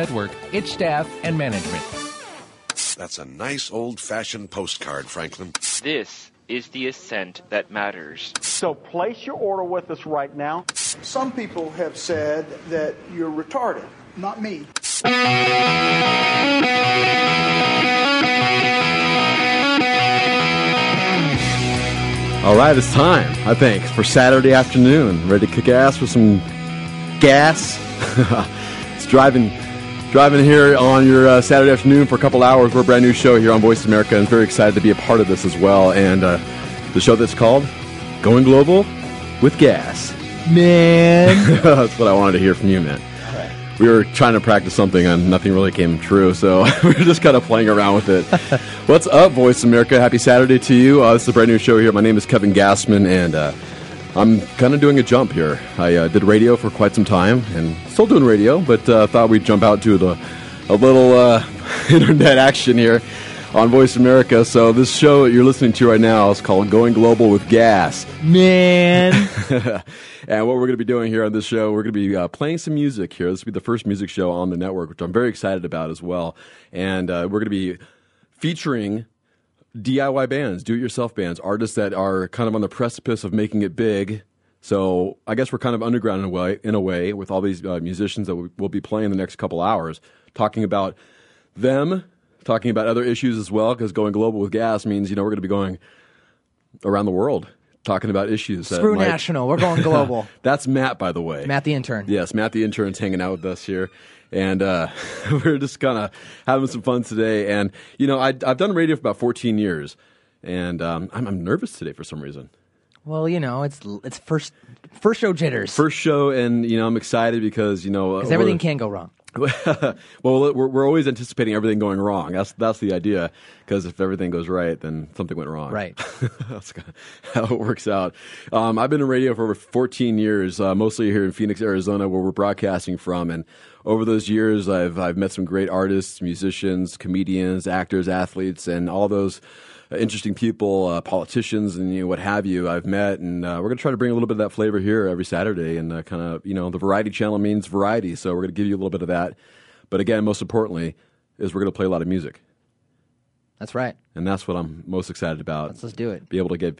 Network, its staff, and management. That's a nice old fashioned postcard, Franklin. This is the ascent that matters. So place your order with us right now. Some people have said that you're retarded. Not me. All right, it's time, I think, for Saturday afternoon. Ready to kick ass with some gas? it's driving driving here on your uh, Saturday afternoon for a couple hours. We're a brand new show here on Voice America, and I'm very excited to be a part of this as well. And uh, the show that's called Going Global with Gass. Man. that's what I wanted to hear from you, man. We were trying to practice something and nothing really came true, so we are just kind of playing around with it. What's up, Voice America? Happy Saturday to you. Uh, this is a brand new show here. My name is Kevin Gassman, and uh, I'm kind of doing a jump here. I uh, did radio for quite some time and still doing radio, but uh, thought we'd jump out to the a little uh, internet action here on Voice America. So this show that you're listening to right now is called Going Global with Gass. Man. and what we're going to be doing here on this show, we're going to be uh, playing some music here. This will be the first music show on the network, which I'm very excited about as well. And uh, we're going to be featuring DIY bands, do it yourself bands, artists that are kind of on the precipice of making it big. So I guess we're kind of underground in a way, in a way with all these uh, musicians that we'll be playing the next couple hours, talking about them talking about other issues as well, because going global with Gass means, you know, we're going to be going around the world talking about issues. Screw might... national. We're going global. That's Matt, by the way. Matt the intern. Yes, Matt the intern's hanging out with us here. And uh, we're just kind of having some fun today. And, you know, I, have done radio for about 14 years. And um, I'm, I'm nervous today for some reason. Well, you know, it's it's first first show jitters. First show, and you know, I'm excited because you know, because everything can go wrong. well, we're, we're always anticipating everything going wrong. That's that's the idea. Because if everything goes right, then something went wrong. Right. that's how it works out. Um, I've been in radio for over 14 years, uh, mostly here in Phoenix, Arizona, where we're broadcasting from. And over those years, I've I've met some great artists, musicians, comedians, actors, athletes, and all those interesting people, uh, politicians, and you know, what have you. I've met, and uh, we're going to try to bring a little bit of that flavor here every Saturday, and uh, kind of you know the variety channel means variety, so we're going to give you a little bit of that. But again, most importantly, is we're going to play a lot of music. That's right, and that's what I'm most excited about. Let's, let's do it. Be able to give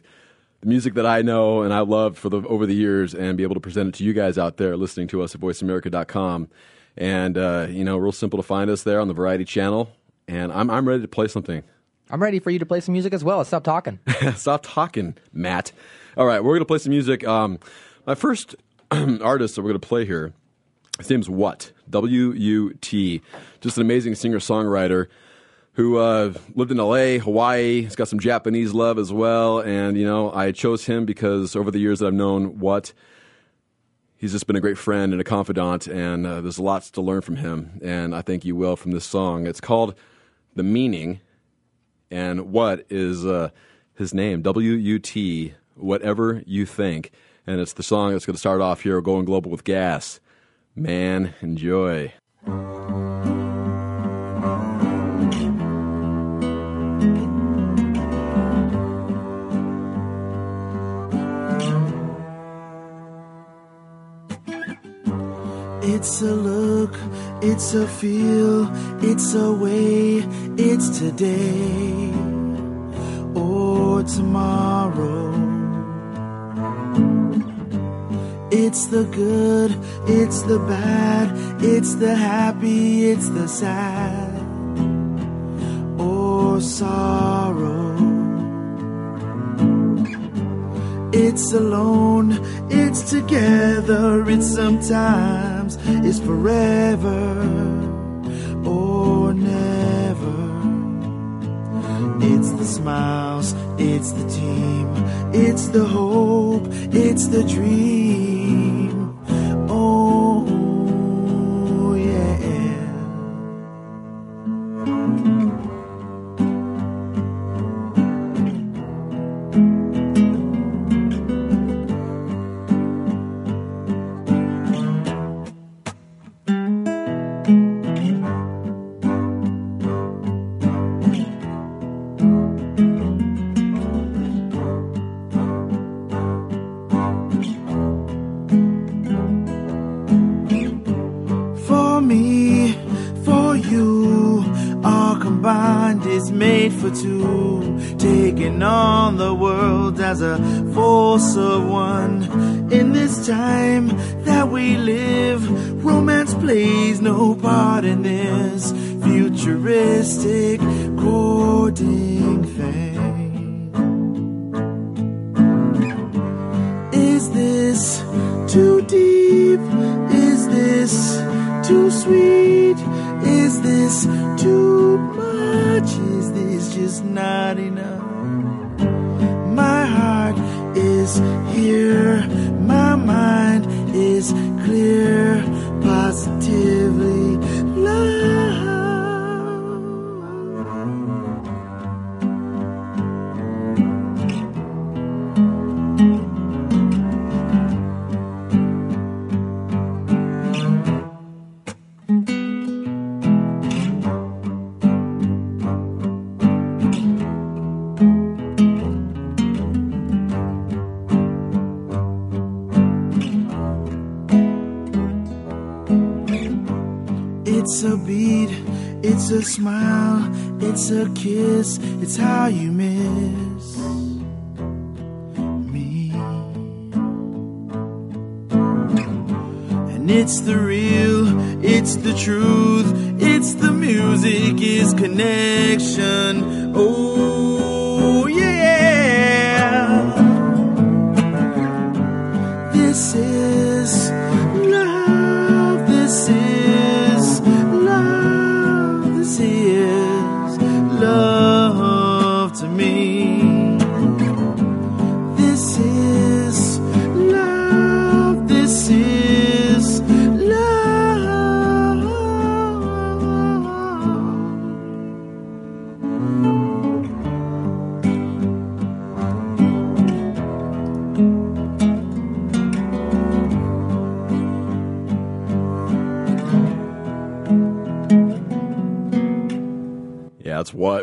the music that I know and I love for the over the years, and be able to present it to you guys out there listening to us at VoiceAmerica.com. And uh, you know, real simple to find us there on the Variety Channel. And I'm I'm ready to play something. I'm ready for you to play some music as well. Stop talking. Stop talking, Matt. All right, we're going to play some music. Um, my first artist that we're going to play here, his name's What, W U T. Just an amazing singer songwriter who uh, lived in LA, Hawaii. He's got some Japanese love as well. And, you know, I chose him because over the years that I've known What, he's just been a great friend and a confidant. And uh, there's lots to learn from him. And I think you will from this song. It's called The Meaning and what is uh, his name? W U T. Whatever you think, and it's the song that's going to start off here, going global with Gass. Man, enjoy. It's a look, it's a feel, it's a way, it's today or tomorrow. It's the good, it's the bad, it's the happy, it's the sad or sorrow. It's alone, it's together, it's sometimes, it's forever or never. It's the smiles, it's the team, it's the hope, it's the dream.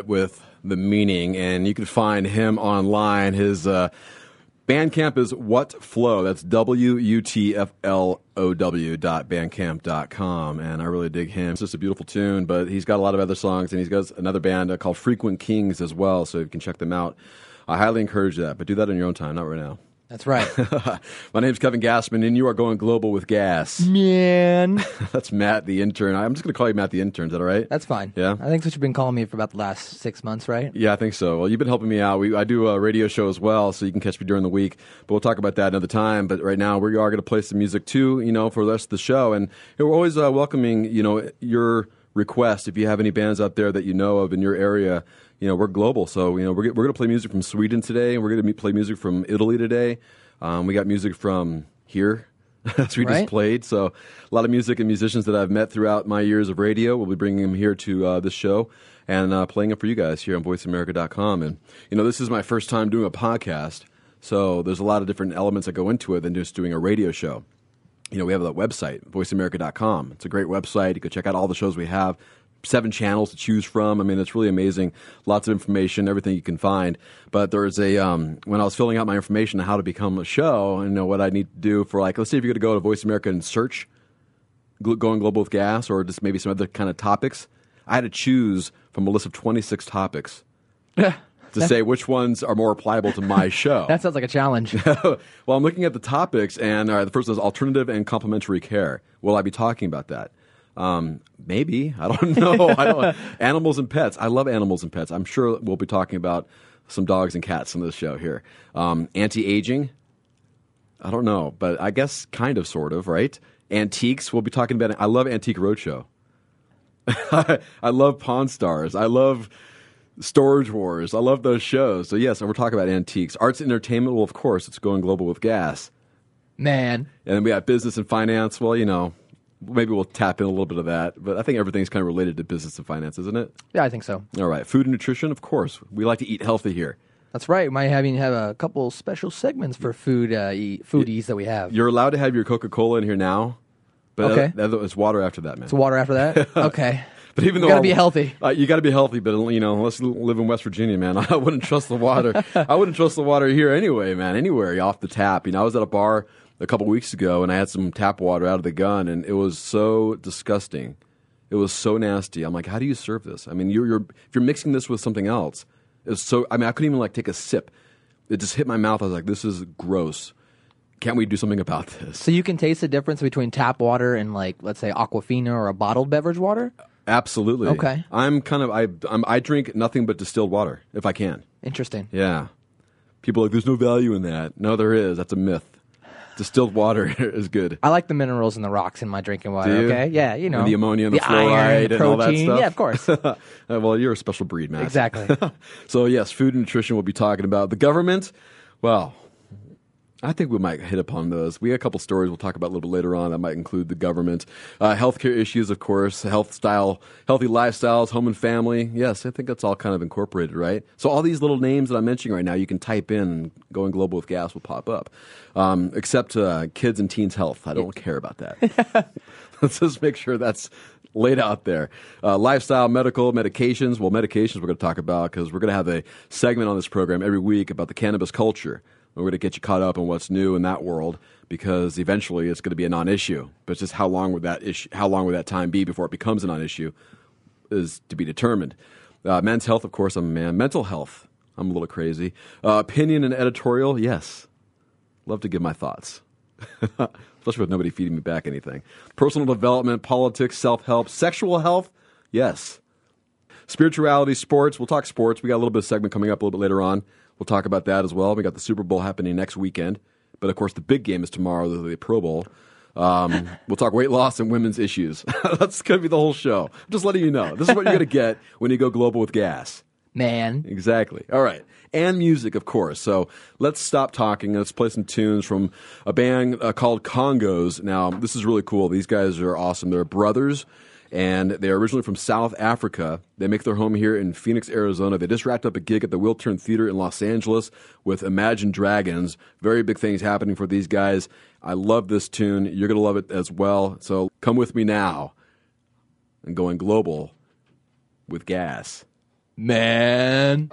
With the meaning, and you can find him online. His uh, Bandcamp is What Flow. That's W U T F L O W dot bandcamp dot com, and I really dig him. It's just a beautiful tune, but he's got a lot of other songs, and he's got another band uh, called Frequent Kings as well, so you can check them out. I highly encourage that, but do that on your own time, not right now. That's right. My name's Kevin Gassman, and you are going global with Gass. Man. That's Matt the intern. I'm just going to call you Matt the intern. Is that all right? That's fine. Yeah? I think that's what you've been calling me for about the last six months, right? Yeah, I think so. Well, you've been helping me out. We, I do a radio show as well, so you can catch me during the week. But we'll talk about that another time. But right now, we are going to play some music too, you know, for the rest of the show. And we're always uh, welcoming, you know, your request. If you have any bands out there that you know of in your area, you know, we're global. So, you know, we're, we're going to play music from Sweden today. And we're going to play music from Italy today. Um, we got music from here. As we Right. just played. So, a lot of music and musicians that I've met throughout my years of radio. We'll be bringing them here to uh, this show and uh, playing it for you guys here on VoiceAmerica.com. And, you know, this is my first time doing a podcast. So, there's a lot of different elements that go into it than just doing a radio show you know, we have that website, voiceamerica.com. It's a great website. You can check out all the shows we have, seven channels to choose from. I mean, it's really amazing. Lots of information, everything you can find. But there's a, um, when I was filling out my information on how to become a show and you know what I need to do for like, let's see if you're going to go to Voice America and search going global with Gass or just maybe some other kind of topics, I had to choose from a list of 26 topics to say which ones are more applicable to my show. That sounds like a challenge. well, I'm looking at the topics, and right, the first one is alternative and complementary care. Will I be talking about that? Um, maybe I don't know. I don't, animals and pets. I love animals and pets. I'm sure we'll be talking about some dogs and cats on this show here. Um, anti-aging. I don't know, but I guess kind of, sort of, right? Antiques. We'll be talking about. I love Antique Roadshow. I love Pawn Stars. I love Storage Wars. I love those shows. So yes, and we're talking about antiques, arts, and entertainment. Well, of course, it's going global with Gass, Man. and then we got business and finance. Well, you know, maybe we'll tap in a little bit of that, but I think everything's kind of related to business and finance, isn't it? Yeah, I think so. All right, food and nutrition. Of course, we like to eat healthy here. That's right. We might have even have a couple special segments for food uh, eat, foodies that we have. You're allowed to have your Coca Cola in here now, but Okay. that, that, it's water after that, man. It's water after that? okay. But even though gotta be healthy. uh, you got to be healthy. But you know, let's live in West Virginia, man. I wouldn't trust the water. I wouldn't trust the water here anyway, man. Anywhere off the tap. You know, I was at a bar a couple weeks ago and I had some tap water out of the gun, and it was so disgusting. It was so nasty. I'm like, how do you serve this? I mean, you're, you're if you're mixing this with something else, it's so. I mean, I couldn't even like take a sip. It just hit my mouth. I was like, this is gross. Can't we do something about this? So you can taste the difference between tap water and like let's say Aquafina or a bottled beverage water. Absolutely. Okay. I'm kind of I I'm, I drink nothing but distilled water if I can. Interesting. Yeah. People are like there's no value in that. No, there is. That's a myth. Distilled water is good. I like the minerals and the rocks in my drinking water. Okay, yeah, you know And the ammonia and the, iron, fluoride the and all that stuff. Yeah, of course. Uh, well, you're a special breed, man. Exactly. so yes, food and nutrition we'll be talking about. The government, well, I think we might hit upon those. We got a couple stories we'll talk about a little bit later on that might include the government, uh, healthcare issues, of course, health style, healthy lifestyles, home and family. Yes, I think that's all kind of incorporated, right? So all these little names that I'm mentioning right now, you can type in, and going global with Gass will pop up. Um, except uh, kids and teens health, I don't care about that. Let's just make sure that's laid out there. Uh, lifestyle, medical, medications. Well, medications we're going to talk about because we're going to have a segment on this program every week about the cannabis culture. We're going to get you caught up on what's new in that world because eventually it's going to be a non-issue. But just how long would that issue? How long would that time be before it becomes a non-issue? Is to be determined. Uh, men's health, of course, I'm a man. Mental health, I'm a little crazy. Uh, opinion and editorial, yes. Love to give my thoughts. Especially with nobody feeding me back anything. Personal development, politics, self help, sexual health, yes. Spirituality, sports. We'll talk sports. We got a little bit of segment coming up a little bit later on. We'll talk about that as well. We got the Super Bowl happening next weekend. But of course, the big game is tomorrow, the, the Pro Bowl. Um, we'll talk weight loss and women's issues. That's going to be the whole show. I'm just letting you know. This is what you're going to get when you go global with Gass. Man, Exactly. All right. And music, of course. So let's stop talking. Let's play some tunes from a band uh, called Kongos. Now, this is really cool. These guys are awesome. They're brothers, and they're originally from South Africa. They make their home here in Phoenix, Arizona. They just wrapped up a gig at the Wiltern Theater in Los Angeles with Imagine Dragons. Very big things happening for these guys. I love this tune. You're going to love it as well. So come with me now and going global with Gass. man.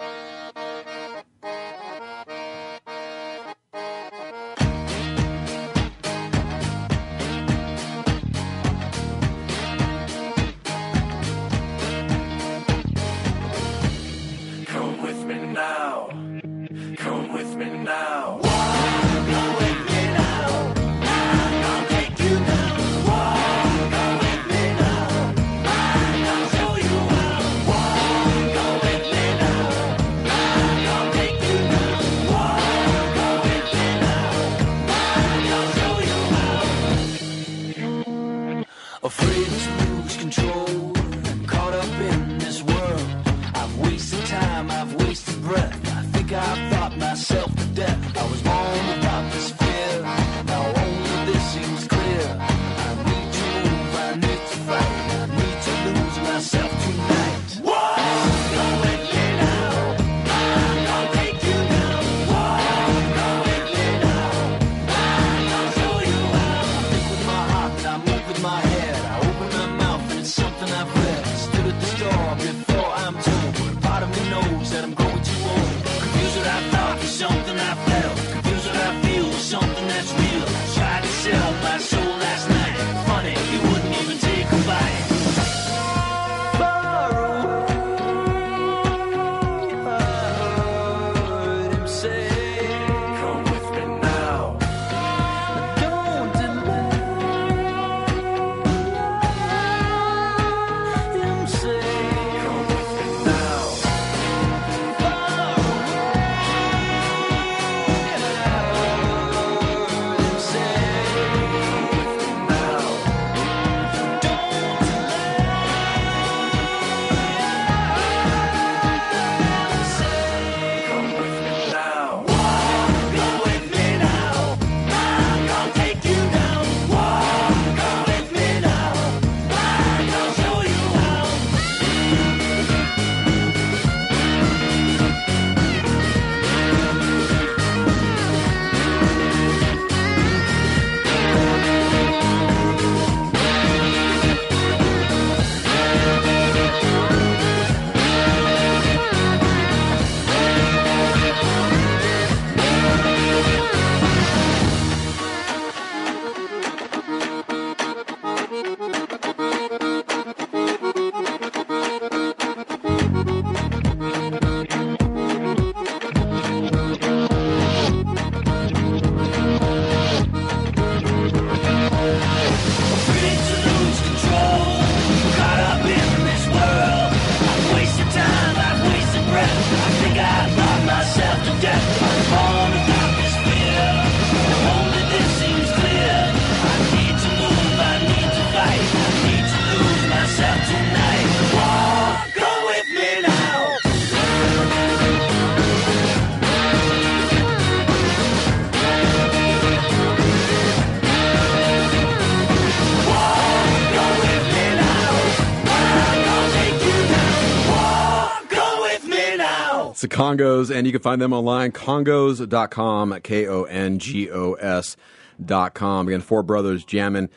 Kongos, and you can find them online, kongos.com, K O N G O S.com. Again, four brothers jamming.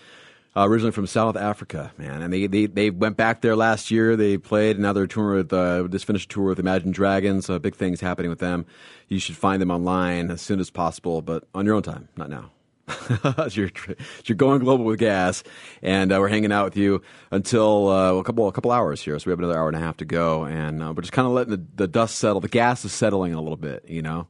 Uh, originally from South Africa, man, and they, they they went back there last year. They played, they're touring with uh, just finished a tour with Imagine Dragons. Big things happening with them. You should find them online as soon as possible, but on your own time, not now. you're, you're going global with Gass, and uh, we're hanging out with you until uh, a couple a couple hours here. So we have another hour and a half to go, and uh, we're just kind of letting the, the dust settle. The gas is settling a little bit, you know.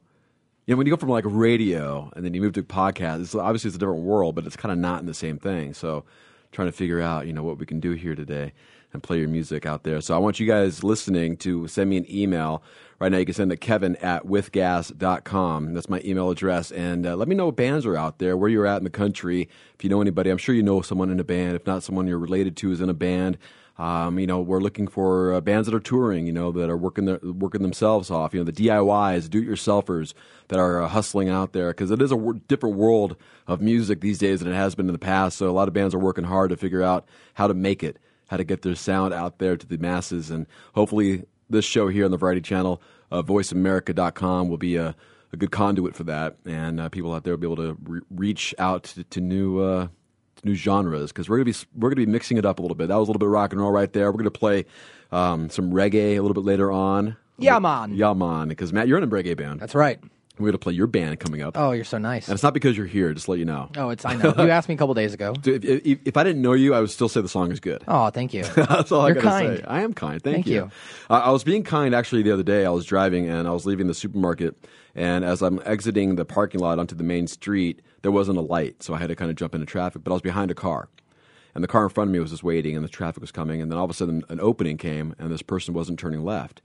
You know, when you go from like radio and then you move to podcast, it's, obviously it's a different world, but it's kind of not in the same thing. So, trying to figure out, you know, what we can do here today and play your music out there. So, I want you guys listening to send me an email right now. You can send it to Kevin at withgas.com. That's my email address. And uh, let me know what bands are out there, where you're at in the country. If you know anybody, I'm sure you know someone in a band. If not, someone you're related to is in a band. Um, you know, we're looking for uh, bands that are touring, you know, that are working their, working themselves off. You know, the DIYs, do-it-yourselfers that are uh, hustling out there because it is a w- different world of music these days than it has been in the past. So a lot of bands are working hard to figure out how to make it, how to get their sound out there to the masses, and hopefully this show here on the Variety Channel, uh, VoiceAmerica.com, will be a, a good conduit for that, and uh, people out there will be able to re- reach out to, to new uh, new genres because we're gonna be we're gonna be mixing it up a little bit. That was a little bit of rock and roll right there. We're gonna play um, some reggae a little bit later on. Yeah, man. Yeah, man. Because Matt, you're in a reggae band. That's right. We're gonna play your band coming up, Oh, you're so nice. and it's not because you're here. Just to let you know. Oh, it's I know. You asked me a couple days ago. If, if, if I didn't know you, I would still say the song is good. Oh, thank you. That's all I You're gotta kind. say. I am kind. Thank, Thank you. you. Uh, I was being kind actually the other day. I was driving and I was leaving the supermarket, and as I'm exiting the parking lot onto the main street, there wasn't a light, so I had to kind of jump into traffic. But I was behind a car, and the car in front of me was just waiting, and the traffic was coming, and then all of a sudden an opening came, and this person wasn't turning left.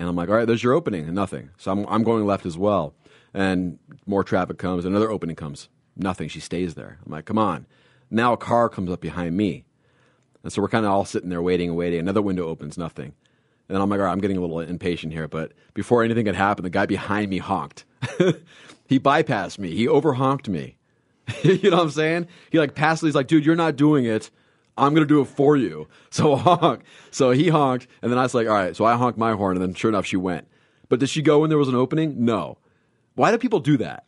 And I'm like, all right, there's your opening, and nothing. So I'm, I'm going left as well. And more traffic comes, another opening comes, nothing. She stays there. I'm like, come on. Now a car comes up behind me. And so we're kind of all sitting there waiting and waiting. Another window opens, nothing. And I'm like, all right, I'm getting a little impatient here. But before anything could happen, the guy behind me honked. he bypassed me, he overhonked me. you know what I'm saying? He like passed, he's like, dude, you're not doing it. I'm gonna do it for you. So honk. So he honked, and then I was like, all right. So I honked my horn, and then sure enough, she went. But did she go when there was an opening? No. Why do people do that?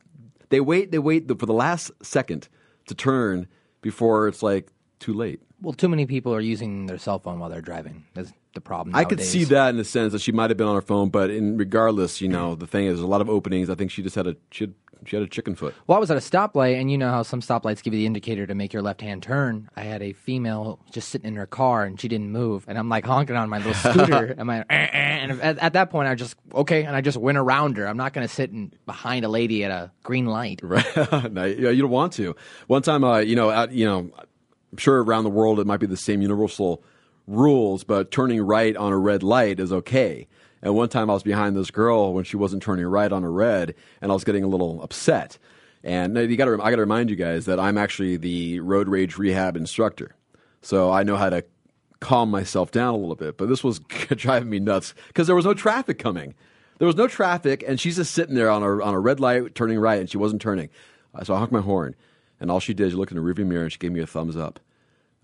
They wait. They wait for the last second to turn before it's like too late. Well, too many people are using their cell phone while they're driving. That's the problem. I could see that in the sense that she might have been on her phone, but in regardless, you know, the thing is, there's a lot of openings. I think she just had a she had, she had a chicken foot. Well, I was at a stoplight, and you know how some stoplights give you the indicator to make your left hand turn. I had a female just sitting in her car, and she didn't move, and I'm like honking on my little scooter, and my eh, eh, and at, at that point, I just okay, and I just went around her. I'm not going to sit in, behind a lady at a green light. Right? no, yeah, you don't want to. One time, uh, you know, out, you know, I'm sure around the world it might be the same universal rules, but turning right on a red light is okay. And one time I was behind this girl when she wasn't turning right on a red, and I was getting a little upset. And you got I got to remind you guys that I'm actually the road rage rehab instructor, so I know how to calm myself down a little bit. But this was driving me nuts because there was no traffic coming. There was no traffic, and she's just sitting there on a on a red light, turning right, and she wasn't turning. Uh, So I honked my horn, and all she did is look in the rearview mirror, and she gave me a thumbs up.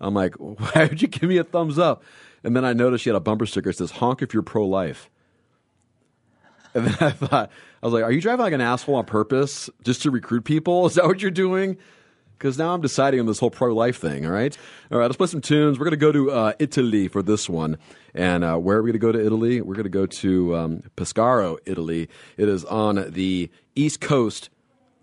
I'm like, why would you give me a thumbs up? And then I noticed she had a bumper sticker that says "Honk if you're pro-life." And then I thought, I was like, are you driving like an asshole on purpose just to recruit people? Is that what you're doing? Because now I'm deciding on this whole pro-life thing. All right, all right. Let's play some tunes. We're gonna go to uh, Italy for this one. And uh, where are we gonna go to Italy? We're gonna go to um, Pescaro, Italy. It is on the east coast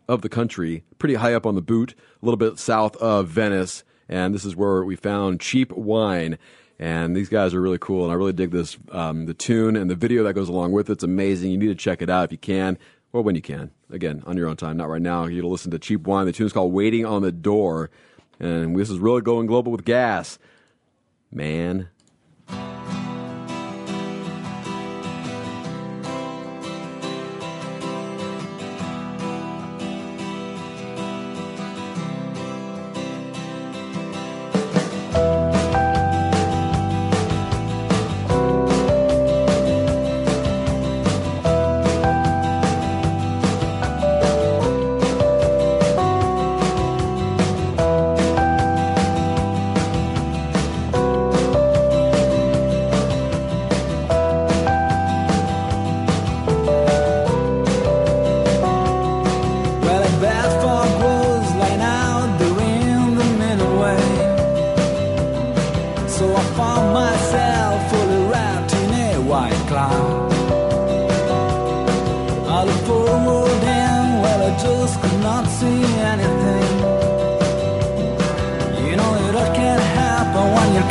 of the country, pretty high up on the boot, a little bit south of Venice. And this is where we found cheap wine. And these guys are really cool, and I really dig this. Um, the tune and the video that goes along with it's amazing. You need to check it out if you can, or when you can. Again, on your own time, not right now. You to listen to Cheap Wine. The tune's called "Waiting on the Door," and this is really going global with Gass, man.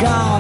Gone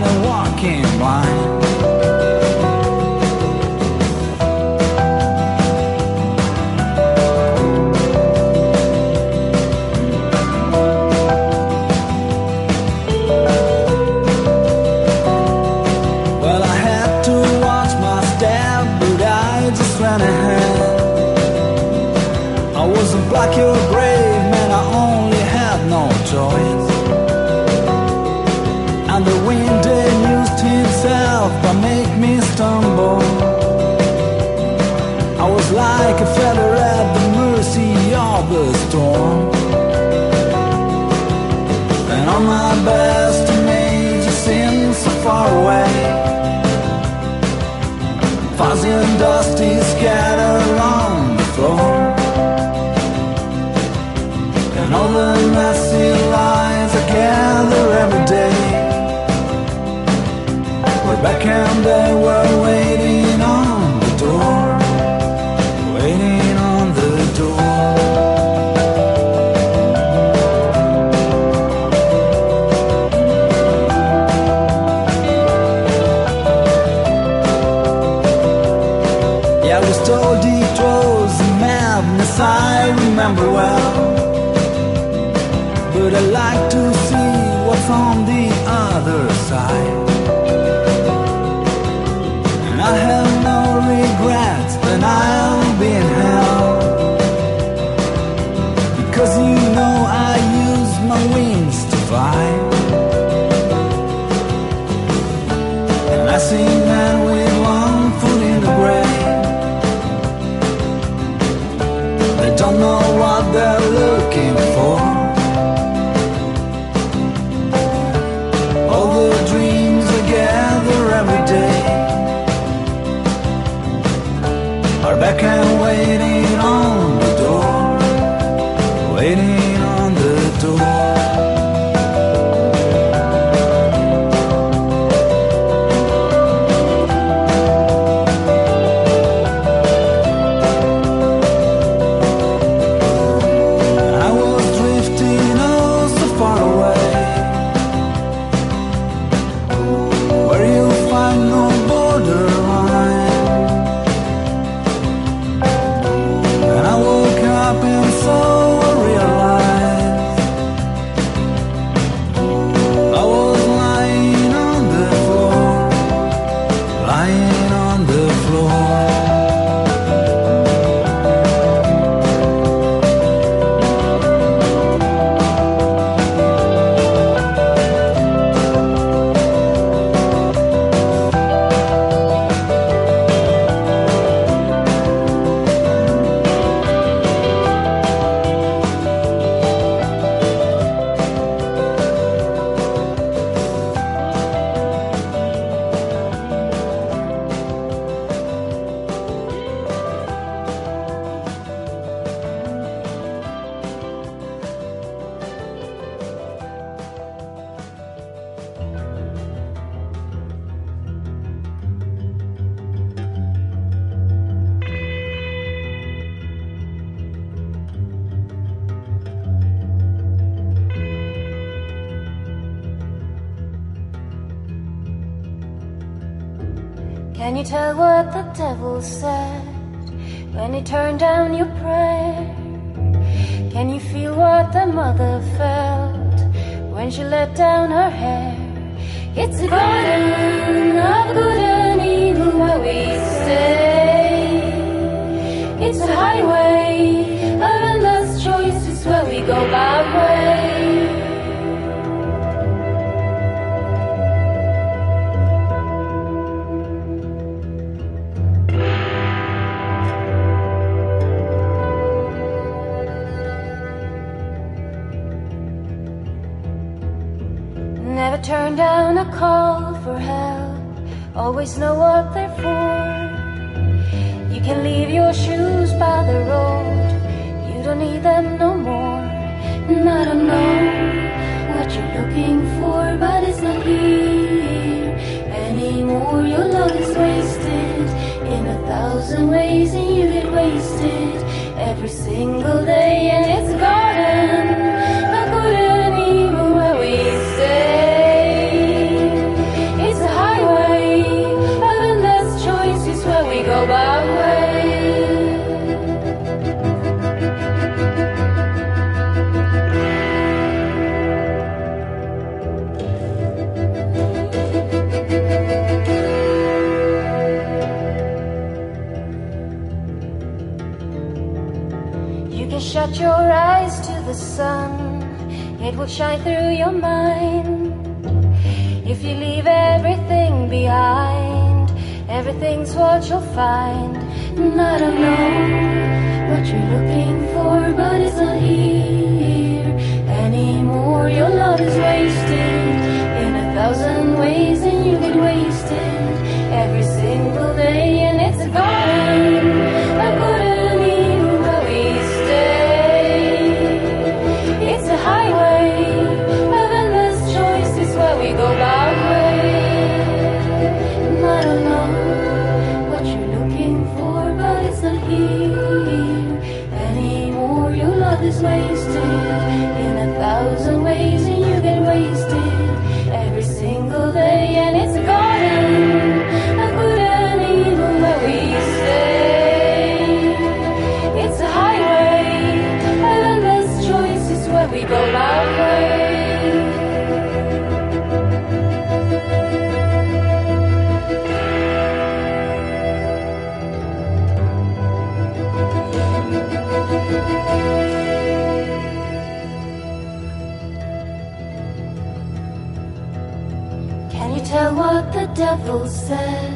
devil said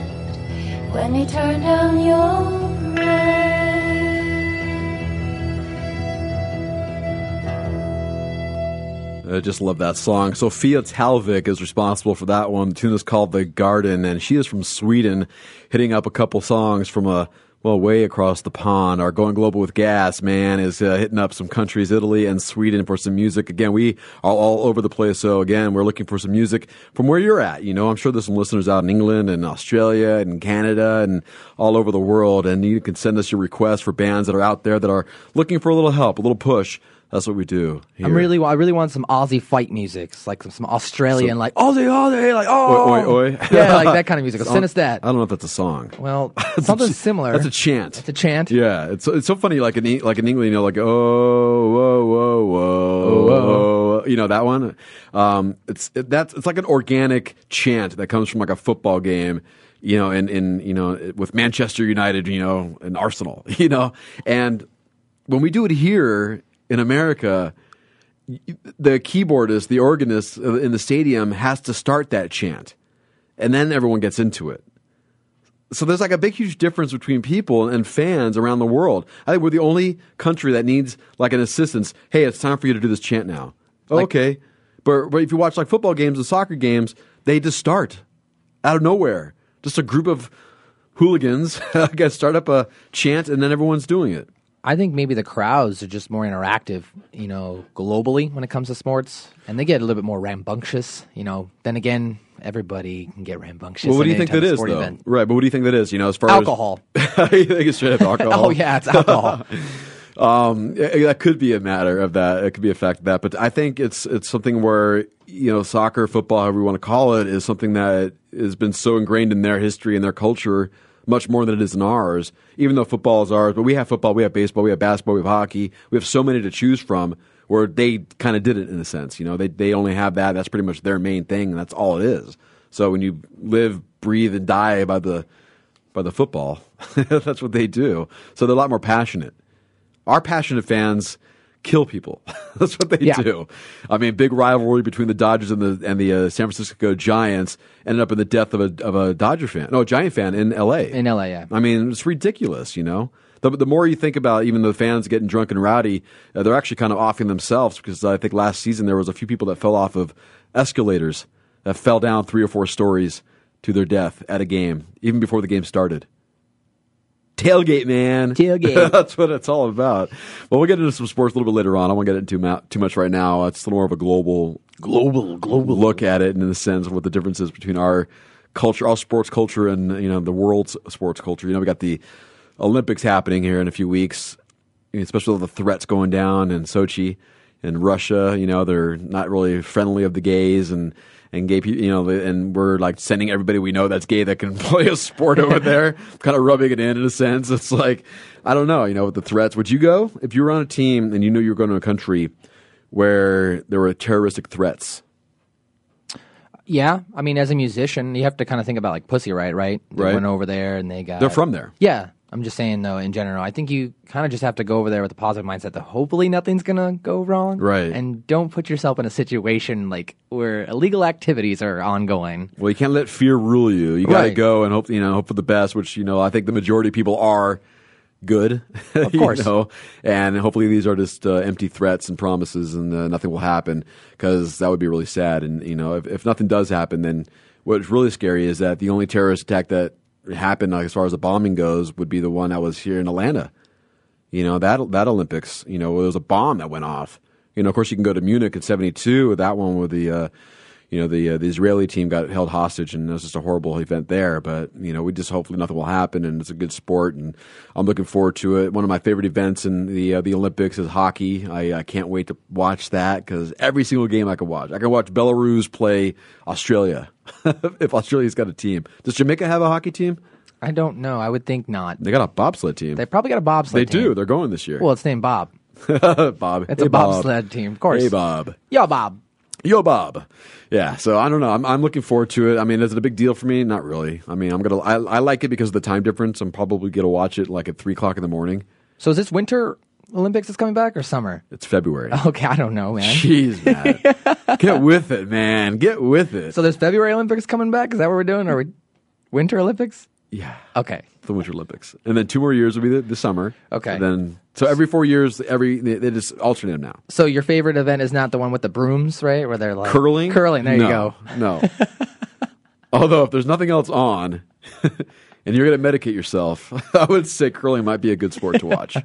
when he turned down your? I just love that song. Sofia Talvik is responsible for that one. The tune is called The Garden, and she is from Sweden, hitting up a couple songs from a well, way across the pond. Our Going Global with Gass, man, is uh, hitting up some countries, Italy and Sweden, for some music. Again, we are all over the place. So, again, we're looking for some music from where you're at. You know, I'm sure there's some listeners out in England and Australia and Canada and all over the world. And you can send us your requests for bands that are out there that are looking for a little help, a little push. That's what we do. Here. I'm really, I really want some Aussie fight music, It's like some, some Australian, like Aussie, Aussie, like oh, Oi, oi, oi. yeah, like that kind of music. Send us that. I don't know if that's a song. Well, something similar. That's a chant. It's a chant. Yeah, it's it's so funny. Like in like in England, you know, like oh whoa whoa whoa whoa, you know that one. Um, it's it, that's it's like an organic chant that comes from like a football game. You know, and in you know with Manchester United, you know, and Arsenal, you know, and when we do it here in America, the keyboardist, the organist in the stadium has to start that chant, and then everyone gets into it. So there's like a big, huge difference between people and fans around the world. I think we're the only country that needs like an assistance. Hey, it's time for you to do this chant now. Like- okay, but but if you watch like football games and soccer games, they just start out of nowhere. Just a group of hooligans, I guess, start up a chant, and then everyone's doing it. I think maybe the crowds are just more interactive, you know, globally when it comes to sports, and they get a little bit more rambunctious. You know, then again, everybody can get rambunctious. Well, what do you think that is, though? event. Right, but what do you think that is? You know, as far Alcohol. as you think it's straight up alcohol? Oh yeah, it's alcohol. Um, it- that could be a matter of that. It could be a fact of that. But I think it's it's something where you know soccer, football, however you want to call it, is something that has been so ingrained in their history and their culture much more than it is in ours. Even though football is ours, but we have football, we have baseball, we have basketball, we have hockey. We have so many to choose from. Where they kind of did it in a sense. You know, they they only have that. That's pretty much their main thing. And that's all it is. So when you live, breathe, and die by the by the football, that's what they do. So they're a lot more passionate our passionate fans kill people. That's what they Yeah. do. I mean, big rivalry between the Dodgers and the and the uh, San Francisco Giants ended up in the death of a of a Dodger fan, no, a Giant fan in L.A. In LA, yeah. I mean, it's ridiculous. You know, the the more you think about even the fans getting drunk and rowdy, uh, they're actually kind of offing themselves because I think last season there was a few people that fell off of escalators that fell down three or four stories to their death at a game, even before the game started. Tailgate, man. Tailgate. That's what it's all about. Well, we'll get into some sports a little bit later on. I won't get into ma- too much right now. It's a little more of a global, global, global look at it, and in the sense of what the difference is between our culture, our sports culture, and you know the world's sports culture. You know, we got the Olympics happening here in a few weeks, especially with the threats going down in Sochi and Russia. You know, they're not really friendly of the gays and and gay people. You know, and we're like sending everybody we know that's gay that can play a sport over there, kind of rubbing it in in a sense. It's like I don't know. You know, with the threats, would you go if you were on a team and you knew you were going to a country where there were terroristic threats? Yeah, I mean, as a musician, you have to kind of think about like Pussy Riot, right? They Right. went over there and they got. They're from there. Yeah, I'm just saying though, in general, I think you kind of just have to go over there with a positive mindset that hopefully nothing's gonna go wrong. Right. And don't put yourself in a situation like where illegal activities are ongoing. Well, you can't let fear rule you. You got to Right. go and hope, you know, hope for the best, which, you know, I think the majority of people are good. Of course. you know? And hopefully these are just uh, empty threats and promises and uh, nothing will happen because that would be really sad. And, you know, if, if nothing does happen, then what's really scary is that the only terrorist attack that happened, like, as far as the bombing goes, would be the one that was here in Atlanta. You know, that, that Olympics, you know, there was a bomb that went off. You know, of course, you can go to Munich in 72 with that one with the, uh, you know, the uh, the Israeli team got held hostage, and it was just a horrible event there. But you know, we just hopefully nothing will happen, and it's a good sport, and I'm looking forward to it. One of my favorite events in the uh, the Olympics is hockey. I, I can't wait to watch that because every single game I can watch, I can watch Belarus play Australia if Australia's got a team. Does Jamaica have a hockey team? I don't know. I would think not. They got a bobsled team. They probably got a bobsled. Team. They team. do. They're going this year. Well, it's named Bob. Bob. It's Hey, a Bob. bobsled team, of course. Hey, Bob. Yo, Bob. Yo, Bob. Yeah, so I don't know. I'm, I'm looking forward to it. I mean, is it a big deal for me? Not really. I mean, I'm gonna. I, I like it because of the time difference. I'm probably gonna watch it like at three o'clock in the morning. So is this winter Olympics that's coming back or summer? It's February. Okay, I don't know, man. Jeez, man. Get with it, man. Get with it. So there's February Olympics coming back. Is that what we're doing? Are we Winter Olympics? yeah, Okay. the Winter Olympics, and then two more years will be the, the summer. Okay. And then so every four years, every they, just alternate them now. So your favorite event is not the one with the brooms, right? Where they're like Curling. Curling. There you go. No. Although if there's nothing else on, and you're going to medicate yourself, I would say curling might be a good sport to watch.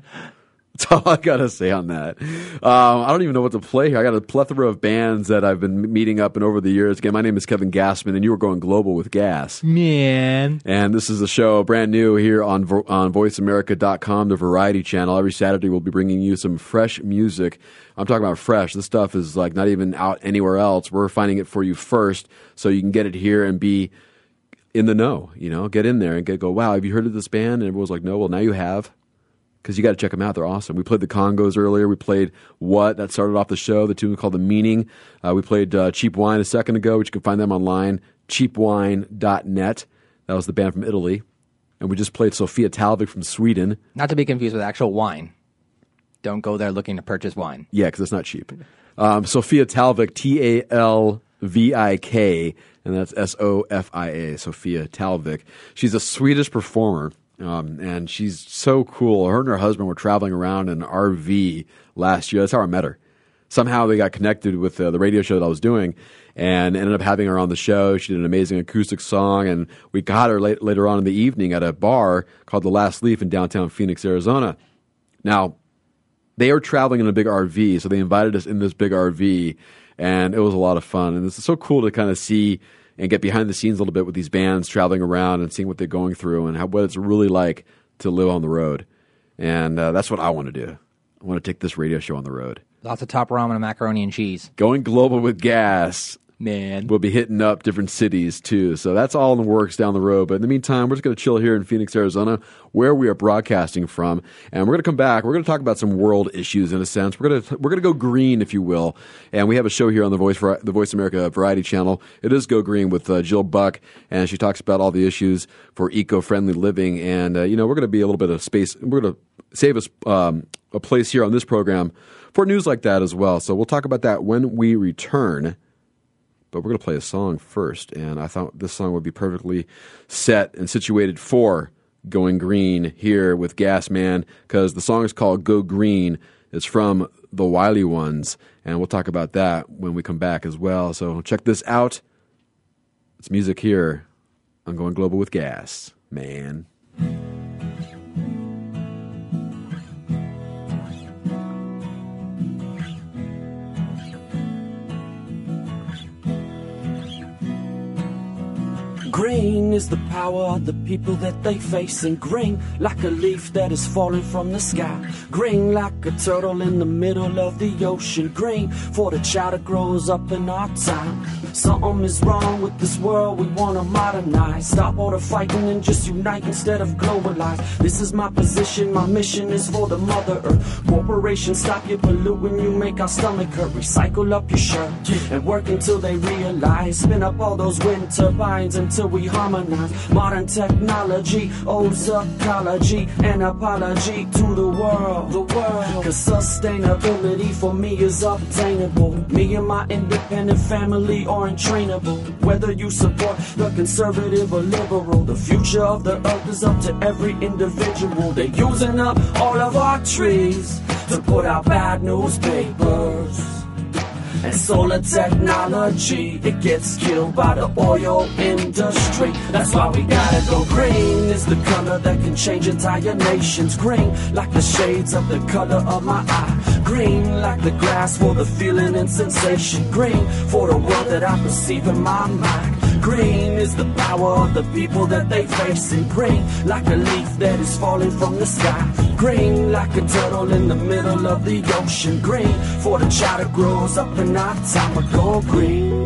That's all I gotta say on that. Um, I don't even know what to play here. I got a plethora of bands that I've been meeting up and over the years. Again, my name is Kevin Gassman, and you are going global with Gass. Man. And this is a show brand new here on Vo- on VoiceAmerica.com, the Variety Channel. Every Saturday, we'll be bringing you some fresh music. I'm talking about fresh. This stuff is like not even out anywhere else. We're finding it for you first, so you can get it here and be in the know. You know, get in there and get go. Wow, have you heard of this band? And everyone's like, No. Well, now you have. Because you got to check them out. They're awesome. We played the Kongos earlier. We played What? That started off the show. The tune called The Meaning. Uh, we played uh, Cheap Wine a second ago, which you can find them online, cheapwine.net. That was the band from Italy. And we just played Sofia Talvik from Sweden. Not to be confused with actual wine. Don't go there looking to purchase wine. Yeah, because it's not cheap. Um, Sofia Talvik, T A L V I K, and that's S O F I A, Sofia Talvik. She's a Swedish performer, um, and she's so cool. Her and her husband were traveling around in an RV last year. That's how I met her. Somehow they got connected with uh, the radio show that I was doing and ended up having her on the show. She did an amazing acoustic song, and we got her late, later on in the evening at a bar called The Last Leaf in downtown Phoenix, Arizona. Now, they are traveling in a big RV, so they invited us in this big RV, and it was a lot of fun. And it's so cool to kind of see and get behind the scenes a little bit with these bands traveling around and seeing what they're going through and how, what it's really like to live on the road. And uh, that's what I want to do. I want to take this radio show on the road. Lots of top ramen and macaroni and cheese. Going global with Gass. Man. We'll be hitting up different cities too. So that's all in the works down the road. But in the meantime, we're just going to chill here in Phoenix, Arizona, where we are broadcasting from. And we're going to come back. We're going to talk about some world issues in a sense. We're going to, we're going to go green, if you will. And we have a show here on the Voice, the Voice America Variety Channel. It is Go Green with uh, Jill Buck. And she talks about all the issues for eco-friendly living. And, uh, you know, we're going to be a little bit of space. We're going to save us um, a place here on this program for news like that as well. So we'll talk about that when we return but we're going to play a song first. And I thought this song would be perfectly set and situated for Going Green here with Gass Man because the song is called Go Green. It's from the Wiley Ones, and we'll talk about that when we come back as well. So check this out. It's music here on Going Global with Gass, man. Green is the power of the people that they face, and green like a leaf that is falling from the sky. Green like a turtle in the middle of the ocean. Green for the child that grows up in our time. Something is wrong with this world we wanna modernize. Stop all the fighting and just unite instead of globalize. This is my position, my mission is for the mother earth. Corporations stop you polluting, you make our stomach hurt. Recycle up your shirt and work until they realize. Spin up all those wind turbines until we harmonize. Modern technology owes ecology and apology to the world. The world. Cause sustainability for me is obtainable. Me and my independent family are untrainable. Whether you support the conservative or liberal, the future of the earth is up to every individual. They're using up all of our trees to put out bad newspapers. And solar technology, it gets killed by the oil industry. That's why we gotta go green. Is the color that can change entire nations. Green, like the shades of the color of my eye. Green, like the grass for the feeling and sensation. Green, for the world that I perceive in my mind. Green is the power of the people that they face. And Green, like a leaf that is falling from the sky. Green, like a turtle in the middle of the ocean. Green, for the child that grows up in our time. I go green.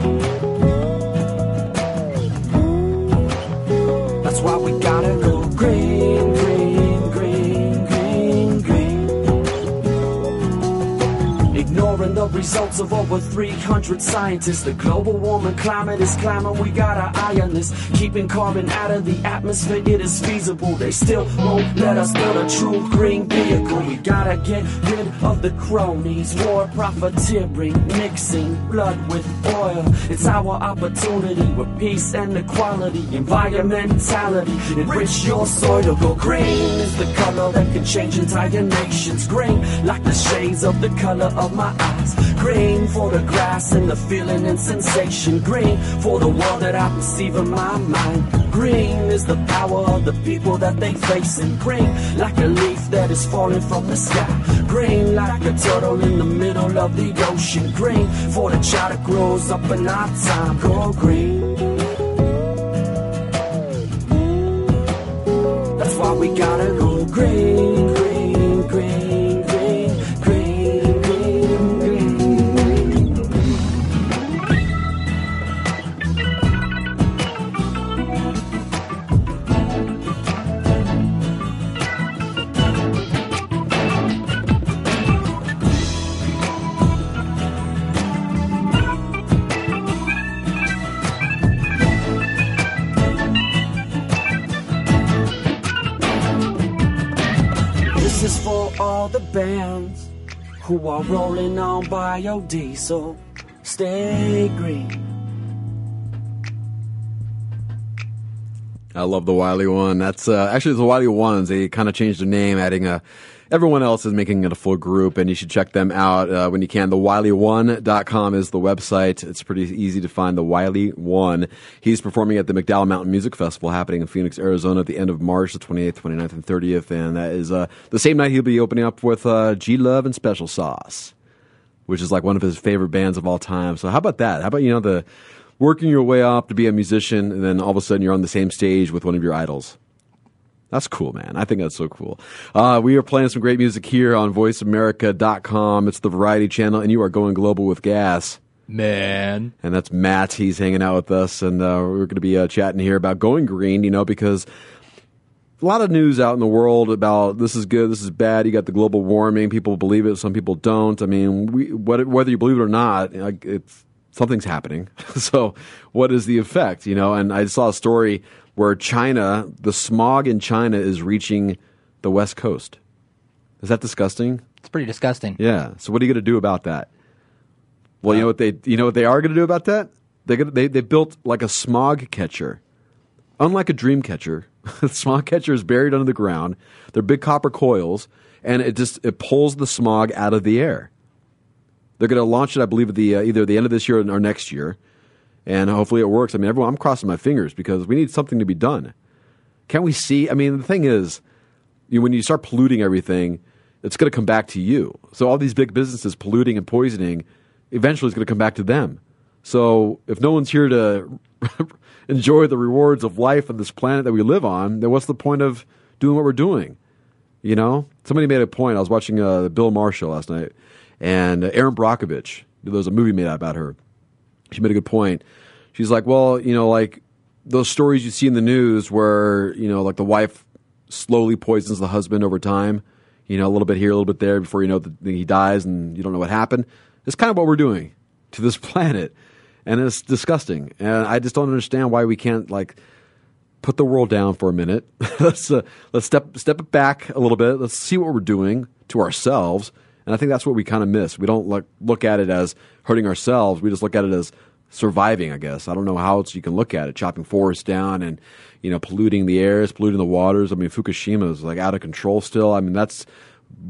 That's why we gotta go green, green, green, green, green. Ignoring the results of over 300 scientists. The global warming climate is climbing. We got our eye on this. Keeping carbon out of the atmosphere, it is feasible. They still won't let us build a true green vehicle. We gotta get rid of the cronies. War profiteering, mixing blood with oil. It's our opportunity with peace and equality. Environmentality, enrich your soil to go green. Is the color that can change entire nations. Green, like the shades of the color of my eyes. Green for the grass and the feeling and sensation. Green for the world that I perceive in my mind. Green is the power of the people that they face. And Green like a leaf that is falling from the sky. Green like a turtle in the middle of the ocean. Green for the child that grows up in our time. Go green. That's why we gotta go green, green, who are rolling on biodiesel. Stay green. I love the Wiley one. That's uh, actually the Wiley ones. They kind of changed the name, adding a. Everyone else is making it a full group, and you should check them out uh, when you can. The Wiley1.com is the website. It's pretty easy to find the Wiley One. He's performing at the McDowell Mountain Music Festival happening in Phoenix, Arizona at the end of March, the 28th, 29th, and 30th. And that is uh, the same night he'll be opening up with uh, G Love and Special Sauce which is like one of his favorite bands of all time. So how about that? How about you know the working your way up to be a musician, and then all of a sudden you're on the same stage with one of your idols. That's cool, man. I think that's so cool. Uh, we are playing some great music here on VoiceAmerica.com. It's the Variety Channel, and you are going global with Gass. Man. And that's Matt. He's hanging out with us, and uh, we're going to be uh, chatting here about going green, you know, because a lot of news out in the world about this is good, this is bad. You got the global warming. People believe it, some people don't. I mean, we, whether you believe it or not, it's something's happening. so, what is the effect? You know, and I saw a story where China, the smog in China is reaching the west coast. Is that disgusting? It's pretty disgusting. Yeah. So, what are you going to do about that? Well, you know what they you know what they are going to do about that? They're gonna, they they built like a smog catcher. Unlike a dream catcher, the smog catcher is buried under the ground. They're big copper coils, and it just it pulls the smog out of the air. They're going to launch it, I believe, at the uh, either the end of this year or next year, and hopefully it works. I mean, everyone, I'm crossing my fingers because we need something to be done. Can we see? I mean, the thing is, you, when you start polluting everything, it's going to come back to you. So all these big businesses polluting and poisoning, eventually, it's going to come back to them. So if no one's here to enjoy the rewards of life on this planet that we live on, then what's the point of doing what we're doing? You know, somebody made a point. I was watching uh, Bill Marshall last night, and Erin Brockovich. There was a movie made about her. She made a good point. She's like, well, you know, like those stories you see in the news where you know, like the wife slowly poisons the husband over time. You know, a little bit here, a little bit there, before you know that he dies, and you don't know what happened. It's kind of what we're doing to this planet, and it's disgusting. And I just don't understand why we can't like put the world down for a minute. let's uh, let's step step it back a little bit. Let's see what we're doing to ourselves. And I think that's what we kind of miss. We don't look look at it as hurting ourselves. We just look at it as surviving. I guess I don't know how else you can look at it. Chopping forests down and you know polluting the airs, polluting the waters. I mean, Fukushima is like out of control still. I mean, that's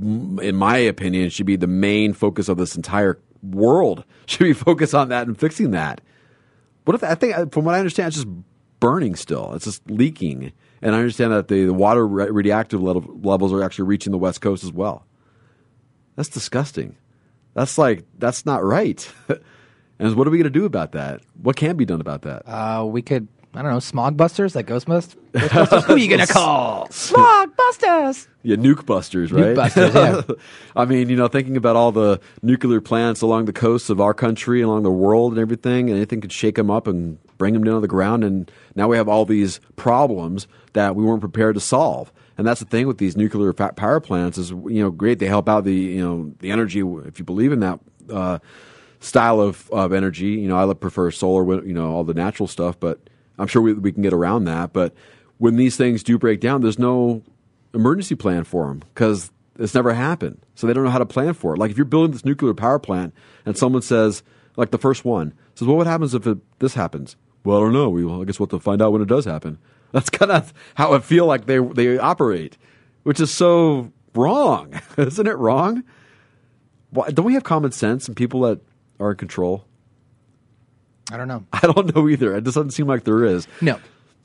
in my opinion should be the main focus of this entire world. Should be focused on that and fixing that. What if I think from what I understand, it's just burning still. It's just leaking, and I understand that the, the water ra- radioactive level, levels are actually reaching the west coast as well. That's disgusting. That's like that's not right. and what are we going to do about that? What can be done about that? Uh, we could, I don't know, smog busters like Ghostbusters. Ghostbusters? Who are you gonna call? Smog busters. Yeah, nuke busters, right? Nuke busters, yeah. I mean, you know, thinking about all the nuclear plants along the coasts of our country, along the world, and everything, and anything could shake them up and bring them down to the ground. And now we have all these problems that we weren't prepared to solve. And that's the thing with these nuclear fa- power plants is, you know, great. They help out the, you know, the energy, if you believe in that uh, style of, of energy. You know, I prefer solar, you know, all the natural stuff, but I'm sure we, we can get around that. But when these things do break down, there's no emergency plan for them because it's never happened. So they don't know how to plan for it. Like if you're building this nuclear power plant and someone says, like the first one says, well, what happens if it, this happens? Well, I don't know. We, well, I guess we'll have to find out when it does happen. That's kind of how I feel like they they operate, which is so wrong, isn't it? Wrong. Why, don't we have common sense and people that are in control? I don't know. I don't know either. It doesn't seem like there is. No.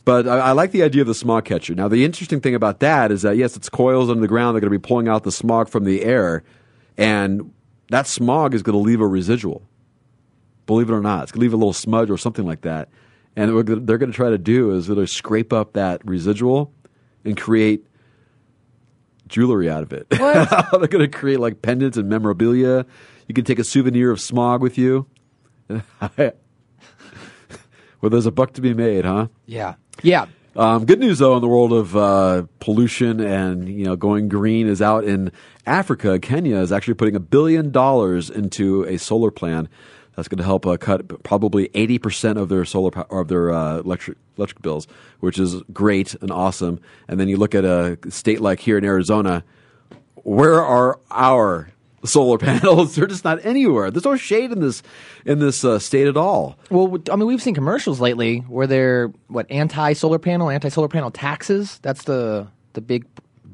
But I, I like the idea of the smog catcher. Now, the interesting thing about that is that, yes, it's coils under the ground. They're going to be pulling out the smog from the air. And that smog is going to leave a residual. Believe it or not. It's going to leave a little smudge or something like that. And what they're going to try to do is they're scrape up that residual and create jewelry out of it. What? they're going to create like pendants and memorabilia. You can take a souvenir of smog with you. well, there's a buck to be made, huh? Yeah. Yeah. Um, good news though in the world of uh, pollution and you know going green is out in Africa. Kenya is actually putting a billion dollars into a solar plan that's going to help uh, cut probably eighty percent of their solar of their uh, electric electric bills, which is great and awesome. And then you look at a state like here in Arizona, where are our solar panels? They're just not anywhere. There's no shade in this in this uh, state at all. Well, I mean, we've seen commercials lately where they're what anti solar panel, anti solar panel taxes. That's the the big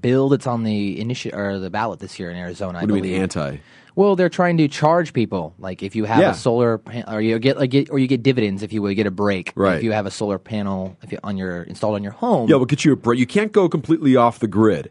bill that's on the initiative or the ballot this year in Arizona. I What do you mean anti? Well, they're trying to charge people like if you have Yeah. a solar pan- or you get like get, or you get dividends if you would get a break. Right. If you have a solar panel if you, on your installed on your home. Yeah, we'll get you a break. You can't go completely off the grid.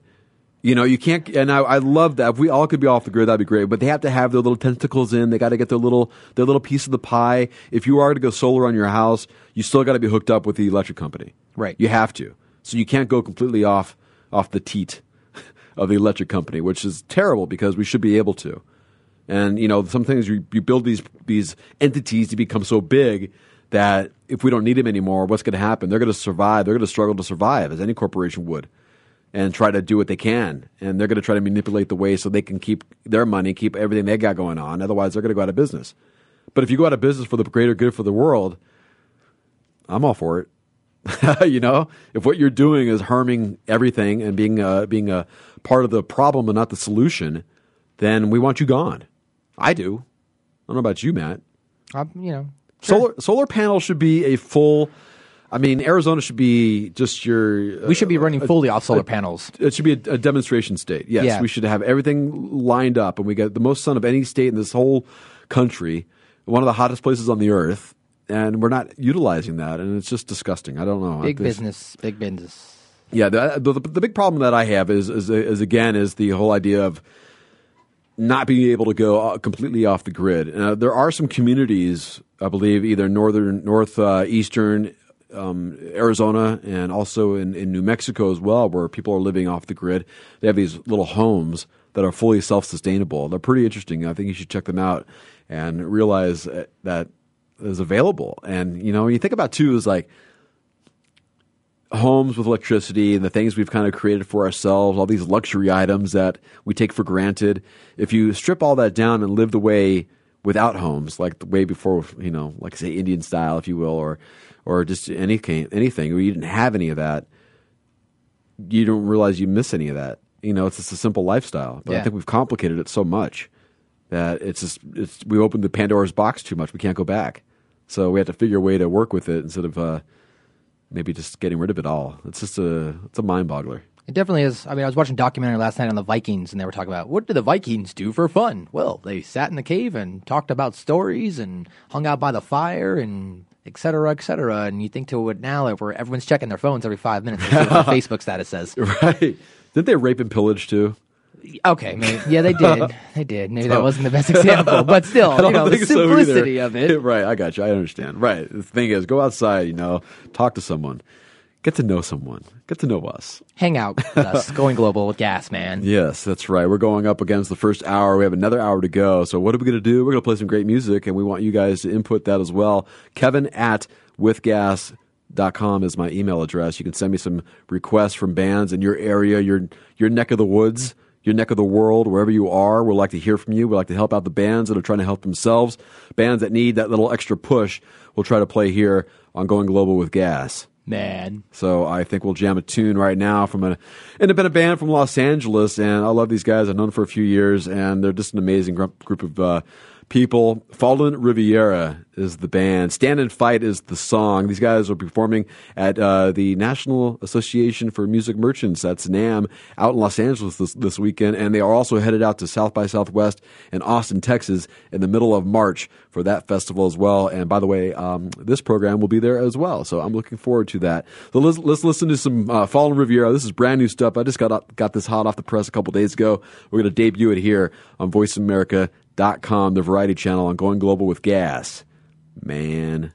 You know, you can't. And I, I love that. If we all could be off the grid, that'd be great. But they have to have their little tentacles in. They got to get their little their little piece of the pie. If you are to go solar on your house, you still got to be hooked up with the electric company. Right. You have to. So you can't go completely off off the teat of the electric company, which is terrible because we should be able to. And you know, some things you, you build these these entities to become so big that if we don't need them anymore, what's going to happen? They're going to survive. They're going to struggle to survive, as any corporation would, and try to do what they can. And they're going to try to manipulate the way so they can keep their money, keep everything they got going on. Otherwise, they're going to go out of business. But if you go out of business for the greater good for the world, I'm all for it. you know, if what you're doing is harming everything and being uh, being a part of the problem and not the solution, then we want you gone. I do. I don't know about you, Matt. Um, you know, Solar solar panels should be a full. I mean, Arizona should be just your. we should be uh, running a- fully off solar a- panels. It should be a, a demonstration state. Yes, Yeah. we should have everything lined up, and we get the most sun of any state in this whole country, one of the hottest places on the earth, and we're not utilizing that, and it's just disgusting. I don't know. Big business, big business. yeah, the, the the big problem that I have is is, is again is the whole idea of not being able to go uh, completely off the grid. Uh, there are some communities, I believe, either northern, north, uh, eastern um, Arizona, and also in, in New Mexico as well, where people are living off the grid. They have these little homes that are fully self sustainable. They're pretty interesting. I think you should check them out and realize uh, that is available. And you know, when you think about too, is like homes with electricity and the things we've kind of created for ourselves, all these luxury items that we take for granted. If you strip all that down and live the way without homes, like the way before, you know, like say Indian style, if you will, or or just anything, anything, or you didn't have any of that, you don't realize you miss any of that. You know, it's just a simple lifestyle. But I think we've complicated it so much that it's just it's we opened the Pandora's box too much. We can't go back. So we have to figure a way to work with it instead of uh, maybe just getting rid of it all. It's just a it's a mind boggler. It definitely is. I mean, I was watching a documentary last night on the Vikings, and they were talking about what do the Vikings do for fun? Well, they sat in the cave and talked about stories and hung out by the fire and et cetera, et cetera. And you think to it now, where everyone's checking their phones every five minutes to see what their Facebook status says. Right? Didn't they rape and pillage too? Okay, maybe, yeah, they did. They did. Maybe that wasn't the best example, but still, you know, the think so simplicity of it. right, I got you. I understand. Right. The thing is, go outside. You know, talk to someone, get to know someone, get to know us. Hang out with us, going global with Gass, man. Yes, that's right. We're going up against the first hour. We have another hour to go. So what are we going to do? We're going to play some great music, and we want you guys to input that as well. Kevin at withgas.com is my email address. You can send me some requests from bands in your area, your your neck of the woods, your neck of the world, wherever you are. We'd like to hear from you. We'd like to help out the bands that are trying to help themselves. Bands that need that little extra push, we'll try to play here on Going Global with Gass. Man. So I think we'll jam a tune right now from an independent band from Los Angeles, and I love these guys. I've known them for a few years, and they're just an amazing group of uh, people. Fallen Riviera is the band. Stand and Fight is the song. These guys are performing at uh, the National Association for Music Merchants, that's NAMM, out in Los Angeles this, this weekend, and they are also headed out to South by Southwest in Austin, Texas, in the middle of March for that festival as well. And by the way, um, this program will be there as well, so I'm looking forward to that. So let's, let's listen to some uh, Fallen Riviera. This is brand new stuff. I just got got this hot off the press a couple days ago. We're going to debut it here on VoiceAmerica.com, the variety channel on Going Global with Gass. Man.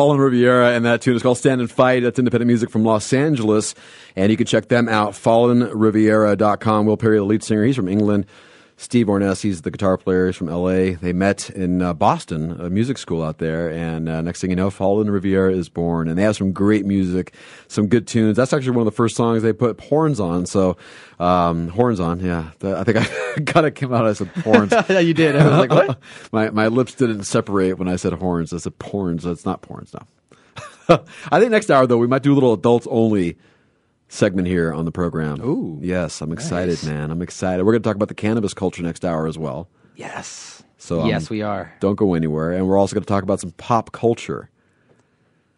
Fallen Riviera, and that tune is called Stand and Fight. That's independent music from Los Angeles, and you can check them out, fallenriviera.com. Will Perry, the lead singer, he's from England. Steve Orness, he's the guitar player, he's from LA. They met in uh, Boston, a music school out there, and uh, next thing you know, Fallen Riviera is born. And they have some great music, some good tunes. That's actually one of the first songs they put horns on, so um, horns on, yeah. The- I think I kind of came out, I said horns. Yeah, you did. I was like, what? my my lips didn't separate when I said horns. I said porns. That's not porns. No. I think next hour though we might do a little adults only segment here on the program. Ooh, yes, I'm excited, nice. man. I'm excited. We're going to talk about the cannabis culture next hour as well. Yes. So um, yes, we are. Don't go anywhere, and we're also going to talk about some pop culture.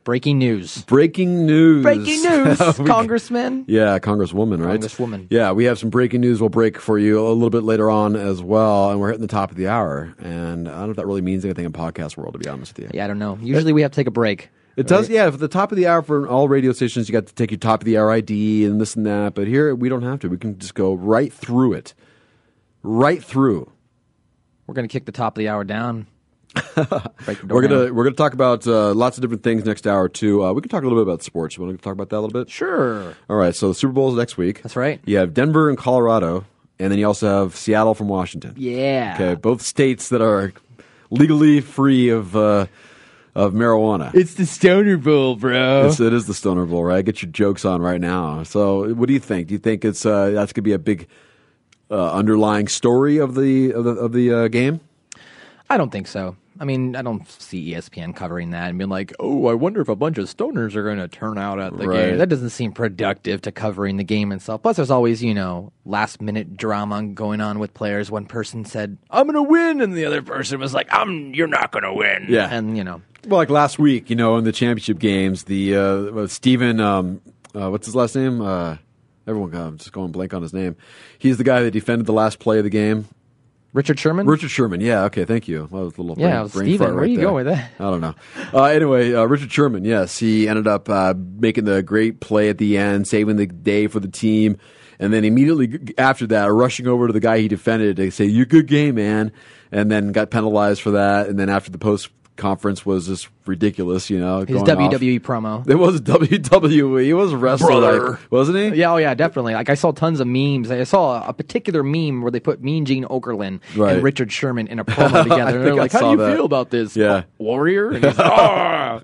Breaking news. Breaking news. Breaking news. We- Congressman. Yeah, Congresswoman, right? Congresswoman. Yeah, we have some breaking news we'll break for you a little bit later on as well, and we're hitting the top of the hour. And I don't know if that really means anything in podcast world, to be honest with you. Yeah, I don't know. Usually we have to take a break. It does, yeah. For the top of the hour for all radio stations, you got to take your top of the hour ID and this and that. But here we don't have to. We can just go right through it, right through. We're going to kick the top of the hour down. Break the door We're gonna down. we're gonna talk about uh, lots of different things next hour too. Uh, we can talk a little bit about sports. You want to talk about that a little bit? Sure. All right. So the Super Bowl is next week. That's right. You have Denver and Colorado, and then you also have Seattle from Washington. Yeah. Okay, both states that are legally free of uh, of marijuana. It's the Stoner Bowl, bro. It's, it is the Stoner Bowl, right? I get your jokes on right now. So, what do you think? Do you think it's uh, that's going to be a big uh, underlying story of the of the, of the uh, game? I don't think so. I mean, I don't see ESPN covering that and being like, "Oh, I wonder if a bunch of stoners are going to turn out at the Right. game." That doesn't seem productive to covering the game itself. Plus, there's always you know last minute drama going on with players. One person said, "I'm going to win," and the other person was like, "I'm you're not going to win." Yeah. and you know, Well, like last week, you know, in the championship games, the uh, uh, Stephen, um, uh, what's his last name? Uh, everyone, I'm just going blank on his name. He's the guy that defended the last play of the game. Richard Sherman. Richard Sherman, yeah, okay, thank you. That was a little Yeah, brain, brain Steven. Where right you there. going with that? I don't know. Uh, anyway, uh, Richard Sherman, yes, he ended up uh, making the great play at the end, saving the day for the team, and then immediately after that, rushing over to the guy he defended to say, "You good game, man," and then got penalized for that, and then after the post conference was just ridiculous, you know. his going off. WWE promo. It was WWE. He was wrestling, wasn't he? Yeah, oh yeah, definitely. Like I saw tons of memes. I saw a particular meme where they put Mean Gene Okerlund Right. and Richard Sherman in a promo together. And they're think I like, "How do you that. feel about this, Yeah. Warrior?" And like, "Ah."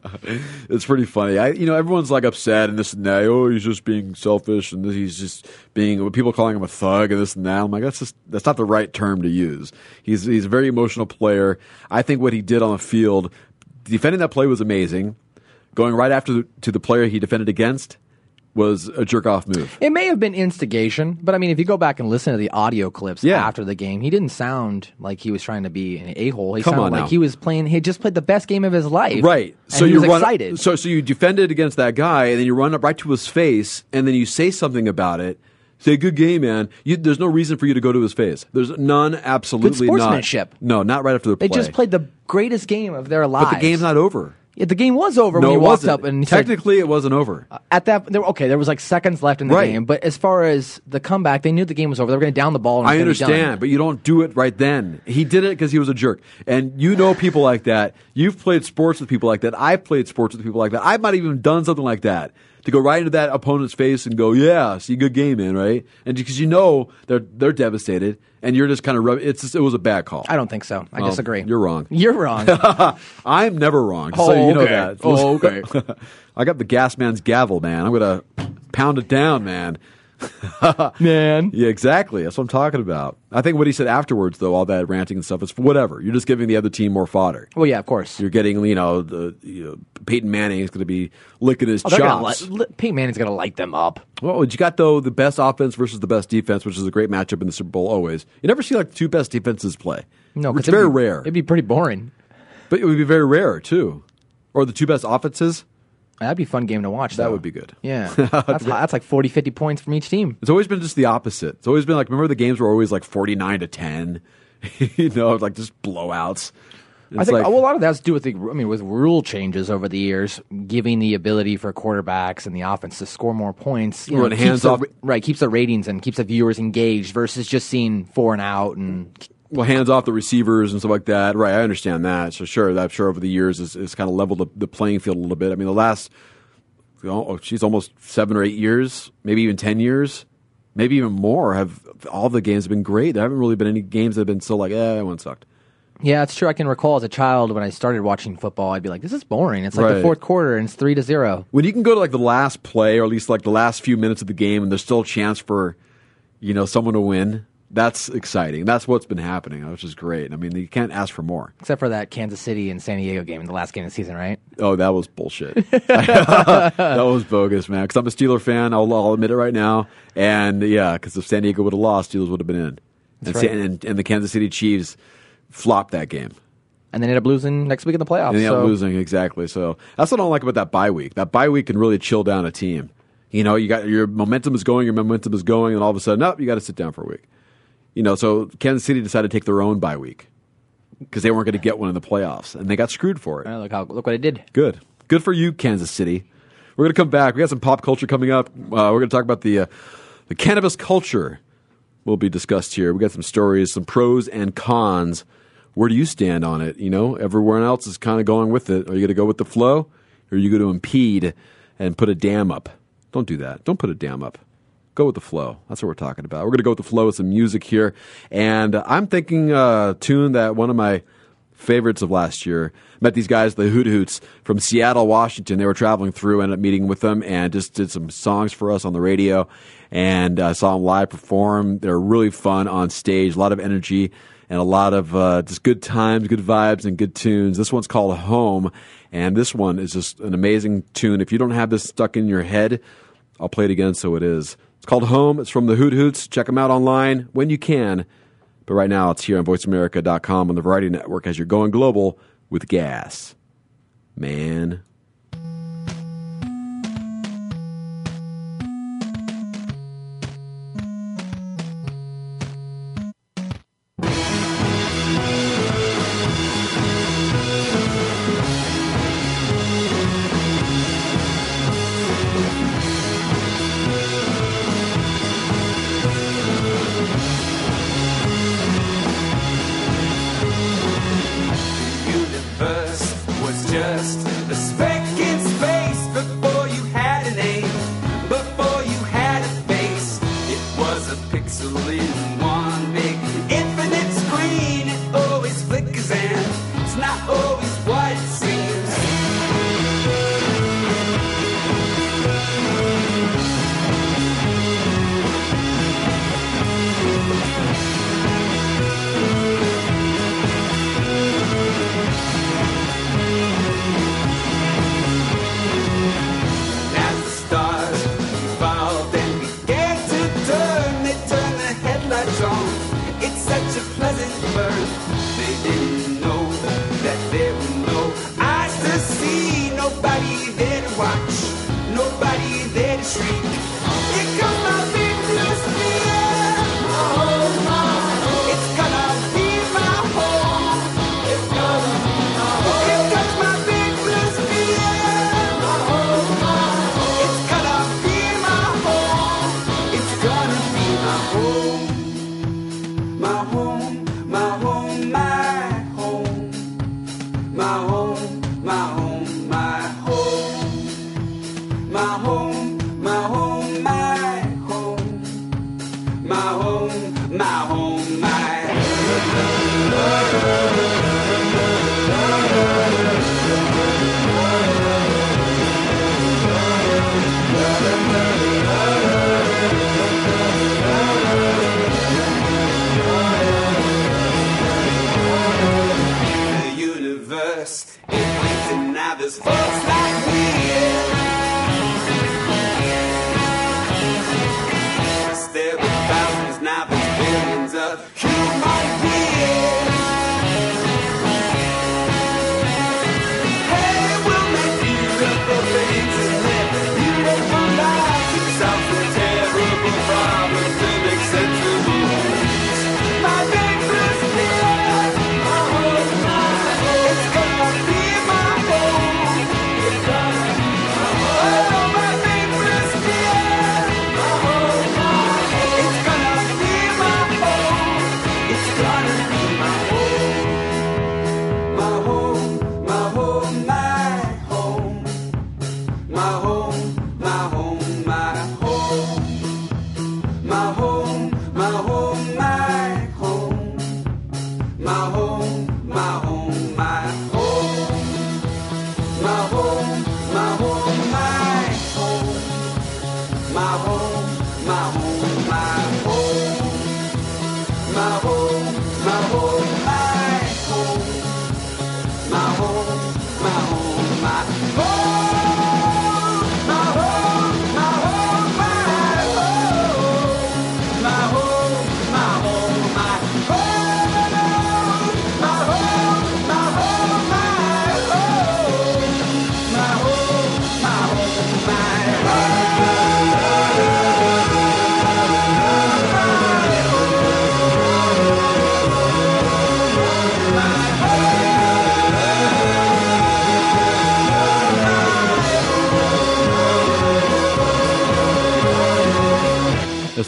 it's pretty funny. I, you know, everyone's like upset and this and that. Oh, he's just being selfish, and this, he's just being. People calling him a thug and this and that. I'm like, that's just that's not the right term to use. He's he's a very emotional player. I think what he did on the field, defending that play was amazing. Going right after the, to the player he defended against was a jerk off move. It may have been instigation, but I mean, if you go back and listen to the audio clips Yeah. after the game, he didn't sound like he was trying to be an a hole. He Come sounded like now. he was playing. He just played the best game of his life, Right. so you was run, excited. So so you defended against that guy, and then you run up right to his face, and then you say something about it. Say, "Good game, man." You, there's no reason for you to go to his face. There's none. Absolutely not. sportsmanship. No, not right after the play. they just played the greatest game of their lives. but the game's not over. Yeah, the game was over no, when he walked wasn't. up and he said, technically it wasn't over. Uh, at that there, okay there was like seconds left in the Right. game but as far as the comeback they knew the game was over they were going to down the ball and it I was gonna be understand, but you don't do it right then. He did it because he was a jerk. And you know people like that. You've played sports with people like that. I've played sports with people like that. I might have even done something like that to go right into that opponent's face and go, "Yeah, see, good game, man," right? And because you know they're they're devastated, and you're just kind of rub- it's just, it was a bad call. i don't think so i disagree You're wrong. you're wrong I'm never wrong. Oh, so you oh, know okay. that. Oh, okay. I got the Gass man's gavel, man. I'm gonna pound it down, man. Man. Yeah, exactly. That's what I'm talking about. I think what he said afterwards, though, all that ranting and stuff, it's whatever. You're just giving the other team more fodder. Well, yeah, of course. You're getting, you know, the you know, Peyton Manning is going to be licking his Oh, chops. li- Peyton Manning's going to light them up. Well, you got though the best offense versus the best defense, which is a great matchup in the Super Bowl always. You never see like the two best defenses play. No, it's very be- rare. It'd be pretty boring. But it would be very rare too. Or the two best offenses. That'd be a fun game to watch. That though. would be good. Yeah, that's, that's like 40, 50 points from each team. It's always been just the opposite. It's always been like remember the games were always like forty nine to ten. you know, like just blowouts. I think like, well, a lot of that has to do with the, I mean, with rule changes over the years, giving the ability for quarterbacks and the offense to score more points. You know, hands the- off- right? Keeps the ratings and keeps the viewers engaged versus just seeing four and out and well, hands off the receivers and stuff like that. Right, I understand that. So sure, that I'm sure over the years is, is kind of leveled the, the playing field a little bit. I mean, the last, oh, she's almost seven or eight years, maybe even ten years, maybe even more. Have all the games have been great? There haven't really been any games that have been so like, eh, that one sucked. Yeah, it's true. I can recall as a child when I started watching football, I'd be like, "This is boring." It's like Right. the fourth quarter and it's three to zero. When you can go to like the last play or at least like the last few minutes of the game, and there's still a chance for, you know, someone to win. That's exciting. That's what's been happening, which is great. I mean, you can't ask for more. Except for that Kansas City and San Diego game, in the last game of the season, right? Oh, that was bullshit. that was bogus, man. Because I'm a Steeler fan. I'll, I'll admit it right now. And yeah, because if San Diego would have lost, Steelers would have been in. And, That's San- and, and the Kansas City Chiefs flopped that game. And then ended up losing next week in the playoffs. And they ended so- up losing exactly. So that's what I don't like about that bye week. That bye week can really chill down a team. You know, you got your momentum is going, your momentum is going, and all of a sudden, up, you got to sit down for a week. You know, so Kansas City decided to take their own bye week because they weren't going to get one in the playoffs, and they got screwed for it. Look how look what it did. Good. Good for you, Kansas City. We're going to come back. We got some pop culture coming up. Uh, we're going to talk about the uh, the cannabis culture. Will be discussed here. We got some stories, some pros and cons. Where do you stand on it? You know, everyone else is kind of going with it. Are you going to go with the flow, or are you going to impede and put a dam up? Don't do that. Don't put a dam up. Go with the flow. That's what we're talking about. We're going to go with the flow with some music here, and uh, I'm thinking a tune that one of my favorites of last year. Met these guys, the Hoot Hoots from Seattle, Washington. They were traveling through, ended up meeting with them, and just did some songs for us on the radio. And I saw them live perform. They're really fun on stage, a lot of energy and a lot of uh, just good times, good vibes, and good tunes. This one's called Home, and this one is just an amazing tune. If you don't have this stuck in your head, I'll play it again so it is. It's called Home. It's from the Hoot Hoots. Check them out online when you can. But right now, it's here on VoiceAmerica.com on the Variety Network as you're going global with Gass. Man.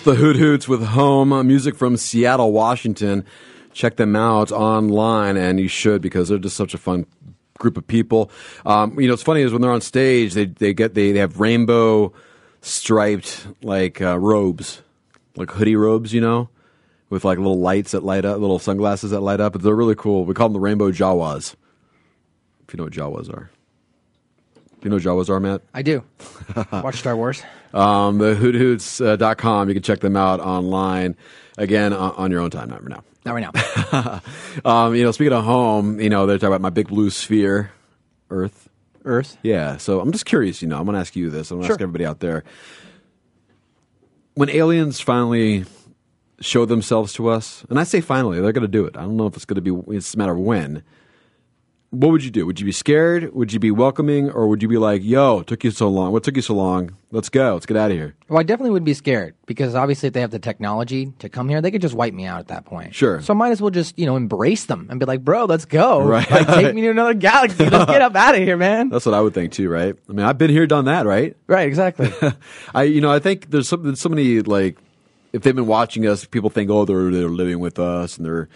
The Hoot Hoots with Home uh, music from Seattle, Washington. Check them out online, and you should because they're just such a fun group of people. Um, you know, it's funny is when they're on stage, they they get they, they have rainbow striped like uh, robes, like hoodie robes, you know, with like little lights that light up, little sunglasses that light up. But They're really cool. We call them the Rainbow Jawas. If you know what Jawas are. Do you know what Jawas are, Matt? I do. Watch Star Wars. Um, the hoothoots.com. You can check them out online. Again, on, on your own time, not right now. Not right now. Um, you know, speaking of home, you know, they're talking about my big blue sphere, Earth. Earth. Yeah. So I'm just curious, you know, I'm going to ask you this. I'm going to Sure. ask everybody out there. When aliens finally show themselves to us, and I say finally, they're going to do it. I don't know if it's going to be, it's a matter of when. What would you do? Would you be scared? Would you be welcoming? Or would you be like, yo, took you so long? What took you so long? Let's go. Let's get out of here. Well, I definitely would be scared because obviously, if they have the technology to come here, they could just wipe me out at that point. Sure. So I might as well just you know embrace them and be like, "Bro, let's go. Right. Like, take me to another galaxy. Let's get up out of here, man." That's what I would think too, right? I mean, I've been here, done that, right? Right. Exactly. I, you know, I think there's some, there's so many like, if they've been watching us, people think, oh, they're they're living with us, and they're,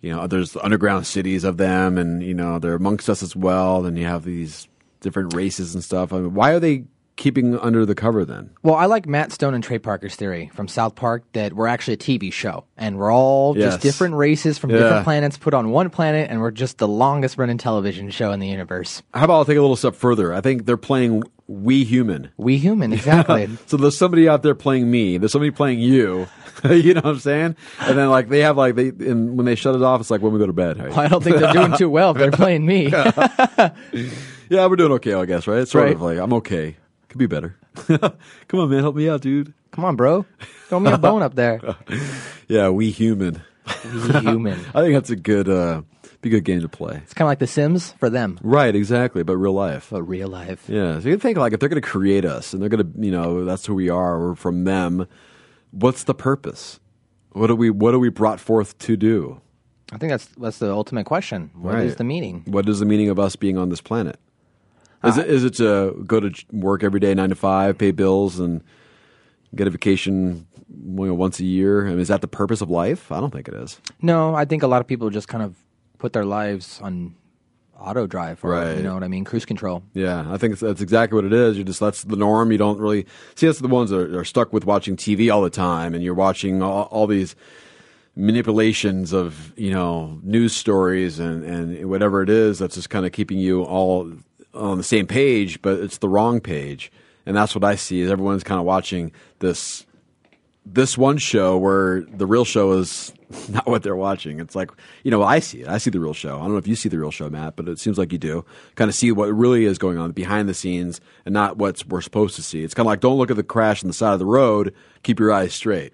you know, there's underground cities of them, and you know, they're amongst us as well. And you have these different races and stuff. I mean, why are they keeping under the cover then? Well, I like Matt Stone and Trey Parker's theory from South Park that we're actually a TV show and we're all Yes. just different races from Yeah. different planets put on one planet and we're just the longest running television show in the universe. How about I'll take a little step further? I think they're playing We Human. We Human, exactly. so there's somebody out there playing me. There's somebody playing you. you know what I'm saying? And then like they have like they and when they shut it off, it's like when we go to bed. Right? Well, I don't think they're doing too well if they're playing me. yeah, we're doing okay, I guess. Right? It's sort Right. of like I'm okay. Could be better. Come on, man, help me out, dude. Come on, bro. Throw me a bone up there. Yeah, We Human. We Human. I think that's a good, uh, be a good game to play. It's kind of like The Sims for them, Right, exactly, but real life. but real life. Yeah, so you think like if they're going to create us and they're going to, you know, that's who we are. We're from them. What's the purpose? What are we? What are we brought forth to do? I think that's that's the ultimate question. What is Right. the meaning? What is the meaning of us being on this planet? Is Uh, it is it to go to work every day, nine to five, pay bills, and get a vacation you know, once a year? I mean, is that the purpose of life? I don't think it is. No, I think a lot of people just kind of put their lives on auto drive, or Right. you know what I mean, cruise control. Yeah, I think that's exactly what it is. You just that's the norm. You don't really see that's the ones that are, are stuck with watching TV all the time, and you're watching all, all these manipulations of you know news stories and and whatever it is that's just kind of keeping you all on the same page, but it's the wrong page, and that's what I see is everyone's kind of watching this this one show where the real show is not what they're watching. It's like, you know, I see it. I see the real show. I don't know if you see the real show, Matt, but it seems like you do. Kind of see what really is going on behind the scenes and not what we're supposed to see. It's kind of like don't look at the crash on the side of the road, keep your eyes straight,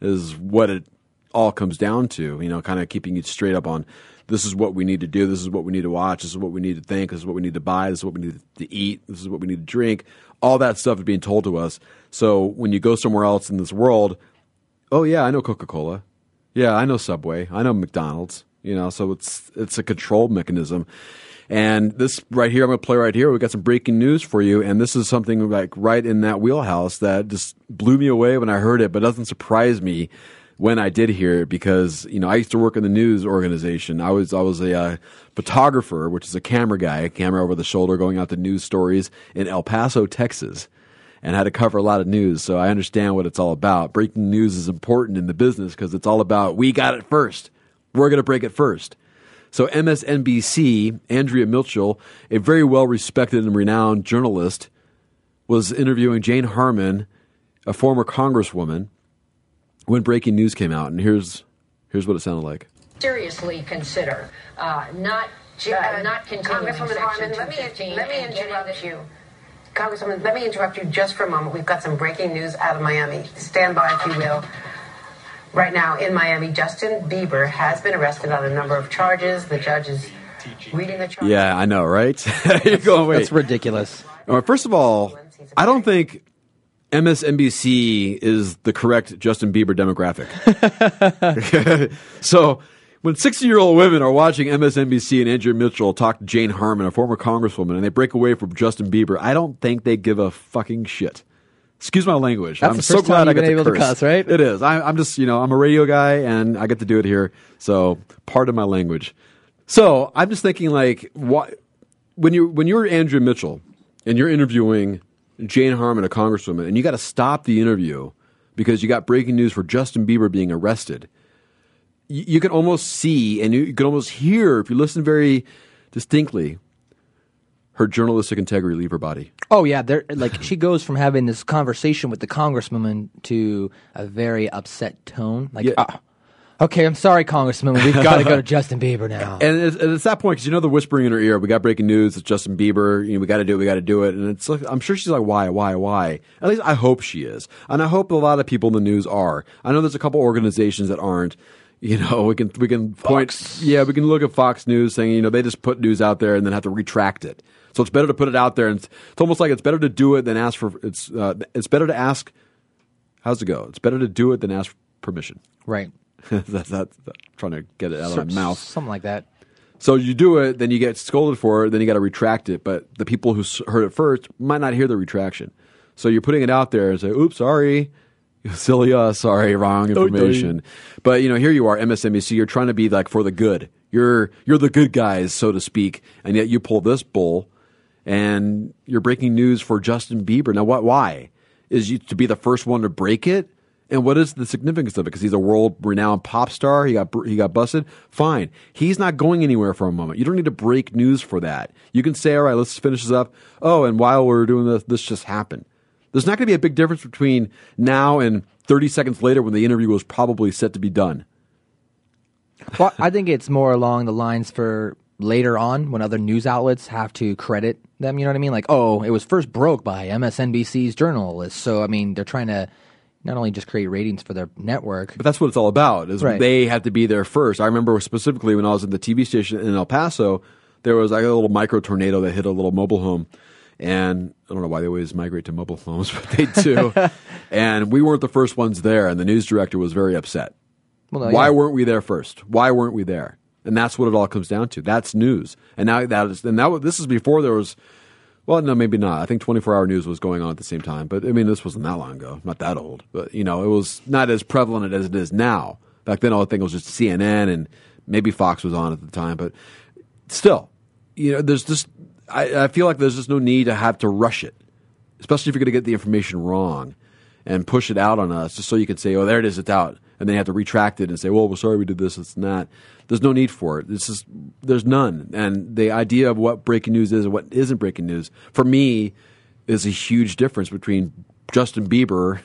is what it all comes down to, you know, kind of keeping you straight up on this is what we need to do, this is what we need to watch, this is what we need to think, this is what we need to buy, this is what we need to eat, this is what we need to drink. All that stuff is being told to us. So when you go somewhere else in this world, oh yeah, I know Coca Cola. Yeah, I know Subway. I know McDonald's. You know, so it's it's a control mechanism. And this right here, I'm going to play right here. We got some breaking news for you, and this is something like right in that wheelhouse that just blew me away when I heard it, but doesn't surprise me when I did hear it because you know I used to work in the news organization. I was I was a uh, photographer, which is a camera guy, a camera over the shoulder, going out to news stories in El Paso, Texas, and had to cover a lot of news. So I understand what it's all about. Breaking news is important in the business because it's all about we got it first. We're going to break it first. So MSNBC, Andrea Mitchell, a very well respected and renowned journalist, was interviewing Jane Harman, a former congresswoman, when breaking news came out. And here's here's what it sounded like. seriously consider uh, not uh, uh, not continuing Congresswoman Section Harman, let me, let me interrupt the- you. Congresswoman, let me interrupt you just for a moment. We've got some breaking news out of Miami. Stand by, if you will. Right now in Miami, Justin Bieber has been arrested on a number of charges. The judge is reading the charges. Yeah, I know, right? You're going, wait. That's ridiculous. All right, first of all, I don't think MSNBC is the correct Justin Bieber demographic. so when 60 year old women are watching MSNBC and Andrea Mitchell talk to Jane Harman, a former congresswoman, and they break away from Justin Bieber, I don't think they give a fucking shit. Excuse my language. That's I'm the so glad time I been to able to cuss, right? It is. I, I'm just, you know, I'm a radio guy and I get to do it here. So pardon my language. So I'm just thinking, like, what when you when you're Andrea Mitchell and you're interviewing Jane Harman, a congresswoman, and you got to stop the interview because you got breaking news for Justin Bieber being arrested. You, you can almost see and you, you can almost hear if you listen very distinctly her journalistic integrity leave her body. Oh yeah, there like she goes from having this conversation with the congresswoman to a very upset tone. Like, Yeah. "Ah, okay, I'm sorry, Congressman. we've got to go to Justin Bieber now. And it's, and it's that point because you know the whispering in her ear. We got breaking news. It's Justin Bieber. You know, we got to do it. We got to do it. And it's like I'm sure she's like, why, why, why? At least I hope she is, and I hope a lot of people in the news are. I know there's a couple organizations that aren't. You know, we can we can point. Yeah, we can look at Fox News saying you know they just put news out there and then have to retract it. So it's better to put it out there, and it's, it's almost like it's better to do it than ask for. It's uh, it's better to ask. How's it go? It's better to do it than ask permission. right. that's, that's, that's trying to get it out of my mouth. Something like that. So you do it, then you get scolded for it, then you got to retract it. But the people who heard it first might not hear the retraction. So you're putting it out there and say, "Oops, sorry, silly us, sorry, wrong information." but you know, here you are, MSNBC. You're trying to be like for the good. You're you're the good guys, so to speak, and yet you pull this bull, and you're breaking news for Justin Bieber. Now, what? Why is you to be the first one to break it? And what is the significance of it? Because he's a world-renowned pop star. He got he got busted. Fine, he's not going anywhere for a moment. You don't need to break news for that. You can say, "All right, let's finish this up." Oh, and while we're doing this, this just happened. There's not going to be a big difference between now and 30 seconds later when the interview was probably set to be done. Well, I think it's more along the lines for later on when other news outlets have to credit them. You know what I mean? Like, oh, it was first broke by MSNBC's journalists. So, I mean, they're trying to not only just create ratings for their network. But that's what it's all about. Is Right. they have to be there first. I remember specifically when I was at the TV station in El Paso, there was like a little micro tornado that hit a little mobile home, and I don't know why they always migrate to mobile homes, but they do. and we weren't the first ones there, and the news director was very upset. Well, no, why yeah. weren't we there first? Why weren't we there? And that's what it all comes down to. That's news. And now that is, and that this is before there was. Well, no, maybe not. I think 24 hour news was going on at the same time. But I mean, this wasn't that long ago. Not that old. But, you know, it was not as prevalent as it is now. Back then, all I think it was just CNN and maybe Fox was on at the time. But still, you know, there's just, I, I feel like there's just no need to have to rush it, especially if you're going to get the information wrong and push it out on us just so you can say, oh, there it is, it's out. And then you have to retract it and say, well, we're sorry we did this, it's not. There's no need for it. This is, there's none. And the idea of what breaking news is and what isn't breaking news, for me, is a huge difference between Justin Bieber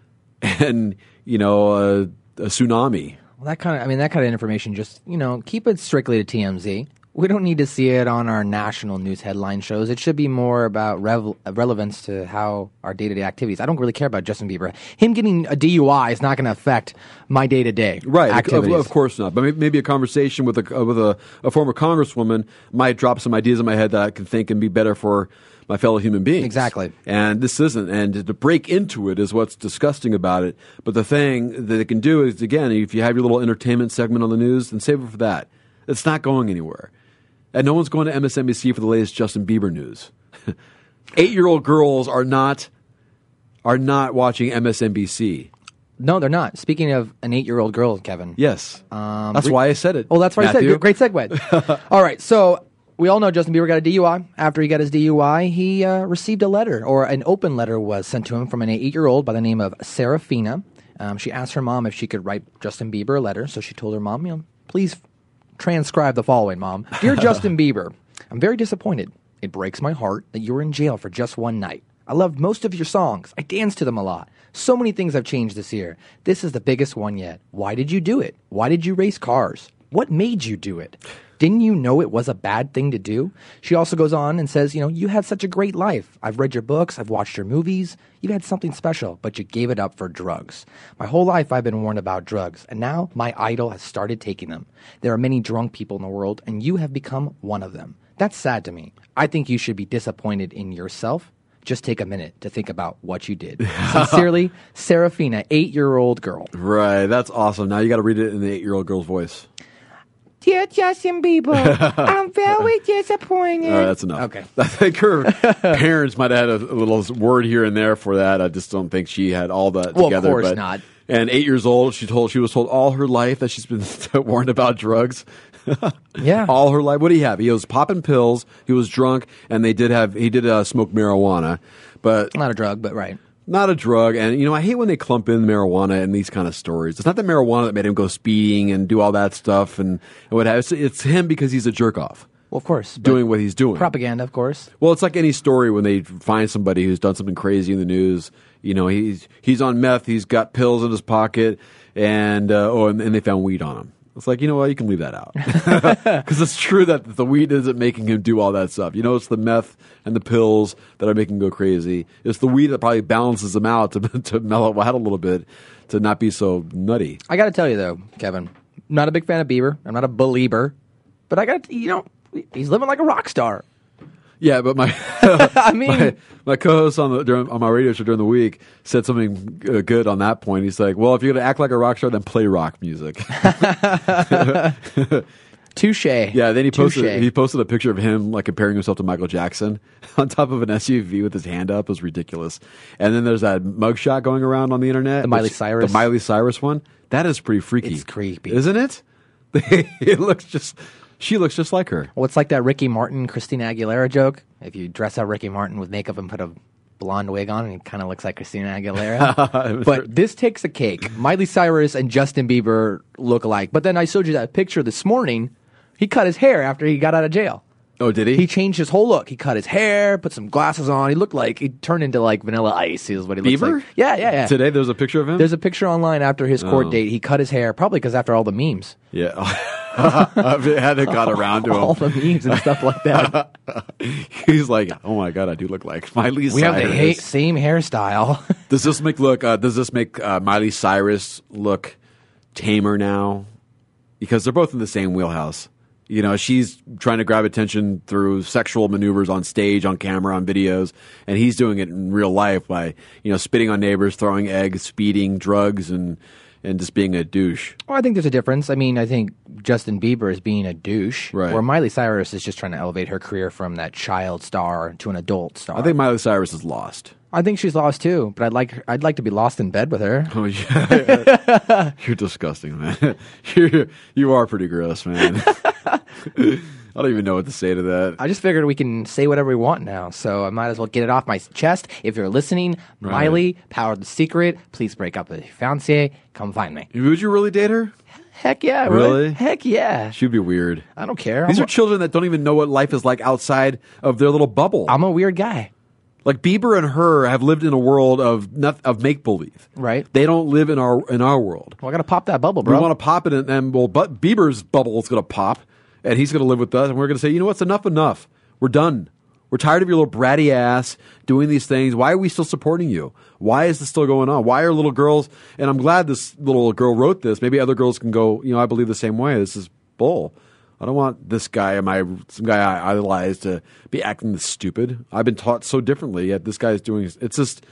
and you know a, a tsunami. Well, that kind of, I mean, that kind of information, just, you know, keep it strictly to TMZ. We don't need to see it on our national news headline shows. It should be more about revel- relevance to how our day to day activities. I don't really care about Justin Bieber. Him getting a DUI is not going to affect my day to day Right, of, activities. of course not. But maybe a conversation with a uh, with a, a former congresswoman might drop some ideas in my head that I can think and be better for my fellow human beings. Exactly. And this isn't. And to break into it is what's disgusting about it. But the thing that it can do is, again, if you have your little entertainment segment on the news, then save it for that. It's not going anywhere. And no one's going to MSNBC for the latest Justin Bieber news. Eight year old girls are not are not watching MSNBC. No, they're not. Speaking of an eight year old girl, Kevin. Yes. Um, That's why I said it. Oh, that's why I said it. Great segue. All right, so we all know Justin Bieber got a DUI. After he got his DUI, he uh, received a letter, or an open letter was sent to him from an eight year old by the name of Serafina. Um, she asked her mom if she could write Justin Bieber a letter. So she told her mom, you know, please transcribe the following, mom. Dear Justin Bieber, I'm very disappointed. It breaks my heart that you were in jail for just one night. I loved most of your songs. I danced to them a lot. So many things have changed this year. This is the biggest one yet. Why did you do it? Why did you race cars? What made you do it? Didn't you know it was a bad thing to do? She also goes on and says, You know, you had such a great life. I've read your books, I've watched your movies. You've had something special, but you gave it up for drugs. My whole life I've been warned about drugs, and now my idol has started taking them. There are many drunk people in the world, and you have become one of them. That's sad to me. I think you should be disappointed in yourself. Just take a minute to think about what you did. Sincerely, Serafina, eight year old girl. Right. That's awesome. Now you got to read it in the eight year old girl's voice. Dear Justin Bieber, I'm very disappointed. All right, that's enough. Okay. I think her parents might have had a, a little word here and there for that. I just don't think she had all that Well, of together. course but- not. And eight years old, she told she was told all her life that she's been warned about drugs. yeah, all her life. What do you have? He was popping pills. He was drunk, and they did have he did uh, smoke marijuana, but not a drug, but right. Not a drug, and you know I hate when they clump in marijuana in these kind of stories. It's not the marijuana that made him go speeding and do all that stuff and, and what have. It's, it's him because he's a jerk off. Well, of course, doing what he's doing. propaganda, of course. Well, it's like any story when they find somebody who's done something crazy in the news. You know, he's he's on meth, he's got pills in his pocket, and uh, oh, and, and they found weed on him. It's like you know what, you can leave that out because it's true that the weed isn't making him do all that stuff. You know, it's the meth and the pills that are making him go crazy. It's the weed that probably balances him out to to mellow out a little bit to not be so nutty. I got to tell you though, Kevin, not a big fan of Bieber. I'm not a believer, but I got to, you know he's living like a rock star. Yeah, but my I mean, my, my co-host on the during, on my radio show during the week said something uh, good on that point. He's like, "Well, if you're going to act like a rock star, then play rock music." Touche. Yeah, then he posted Touche. he posted a picture of him like comparing himself to Michael Jackson on top of an SUV with his hand up. It was ridiculous. And then there's that mugshot going around on the internet. The Miley which- Cyrus. The Miley Cyrus one. That is pretty freaky. It's creepy. Isn't it? it looks just she looks just like her. Well, it's like that Ricky Martin, Christina Aguilera joke. If you dress up Ricky Martin with makeup and put a blonde wig on, he kind of looks like Christina Aguilera. but this takes a cake. Miley Cyrus and Justin Bieber look alike. But then I showed you that picture this morning. He cut his hair after he got out of jail. Oh, did he? He changed his whole look. He cut his hair, put some glasses on. He looked like he turned into like Vanilla Ice. Is what he looks Bieber? like. Yeah, yeah, yeah. Today there's a picture of him. There's a picture online after his court Oh. date. He cut his hair, probably because after all the memes. Yeah, it hadn't got around to him. all the memes and stuff like that. He's like, oh my god, I do look like Miley Cyrus. we have the ha- same hairstyle. Does this make look? Uh, does this make uh, Miley Cyrus look tamer now? Because they're both in the same wheelhouse. You know, she's trying to grab attention through sexual maneuvers on stage, on camera, on videos, and he's doing it in real life by you know spitting on neighbors, throwing eggs, speeding, drugs, and and just being a douche. Well, I think there's a difference. I mean, I think Justin Bieber is being a douche, Right. where Miley Cyrus is just trying to elevate her career from that child star to an adult star. I think Miley Cyrus is lost. I think she's lost too, but I'd like I'd like to be lost in bed with her. Oh yeah, you're disgusting, man. You're, you are pretty gross, man. I don't even know what to say to that. I just figured we can say whatever we want now, so I might as well get it off my chest. If you're listening, Right. Miley, Power of the Secret, please break up with your fiance. Come find me. Would you really date her? Heck yeah, would. Really? Heck yeah. She'd be weird. I don't care. These I'm are children that don't even know what life is like outside of their little bubble. I'm a weird guy. Like Bieber and her have lived in a world of not, of make believe. Right. They don't live in our in our world. Well, I got to pop that bubble, bro. We want to pop it, and, and well, but Bieber's bubble is going to pop, and he's going to live with us, and we're going to say, you know what's enough, enough. We're done. We're tired of your little bratty ass doing these things. Why are we still supporting you? Why is this still going on? Why are little girls? And I'm glad this little girl wrote this. Maybe other girls can go. You know, I believe the same way. This is bull. I don't want this guy, my some guy I idolize, to be acting this stupid. I've been taught so differently. Yet this guy is doing. It's just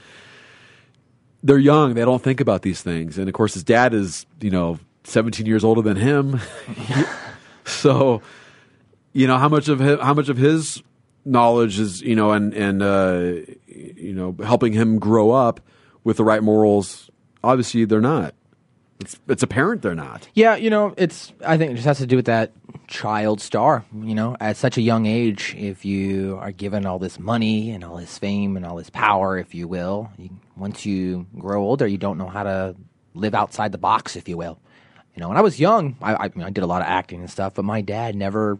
they're young. They don't think about these things. And of course, his dad is, you know, 17 years older than him. so, you know, how much of his, how much of his knowledge is, you know, and and uh, you know, helping him grow up with the right morals. Obviously, they're not. It's it's apparent they're not. Yeah, you know, it's. I think it just has to do with that child star. You know, at such a young age, if you are given all this money and all this fame and all this power, if you will, you, once you grow older, you don't know how to live outside the box, if you will. You know, when I was young, I, I, I did a lot of acting and stuff, but my dad never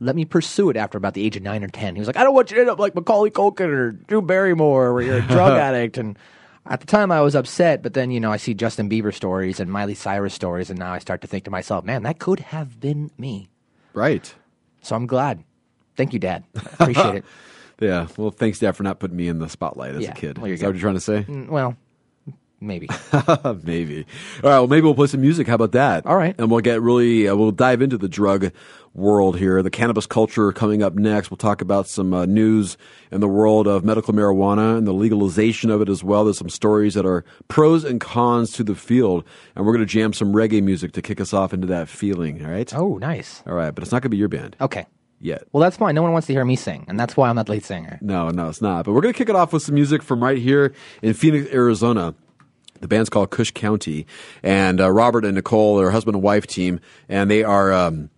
let me pursue it after about the age of nine or ten. He was like, "I don't want you to end up like Macaulay Culkin or Drew Barrymore, where you're a drug addict." And at the time, I was upset, but then you know, I see Justin Bieber stories and Miley Cyrus stories, and now I start to think to myself, "Man, that could have been me." Right. So I'm glad. Thank you, Dad. I appreciate it. Yeah. Well, thanks, Dad, for not putting me in the spotlight as Yeah, a kid. well, Is that what you're trying to say? Mm, Well, maybe. maybe. All right. Well, maybe we'll play some music. How about that? All right. And we'll get really, uh, we'll dive into the drug world here, the cannabis culture coming up next. We'll talk about some uh, news in the world of medical marijuana and the legalization of it as well. There's some stories that are pros and cons to the field. And we're going to jam some reggae music to kick us off into that feeling. All right. Oh, nice. All right. But it's not going to be your band. Okay. Yet. Well, that's fine. No one wants to hear me sing, and that's why I'm not the lead singer. No, no, it's not. But we're going to kick it off with some music from right here in Phoenix, Arizona. The band's called Cush County, and uh, Robert and Nicole, their husband and wife team, and they are um,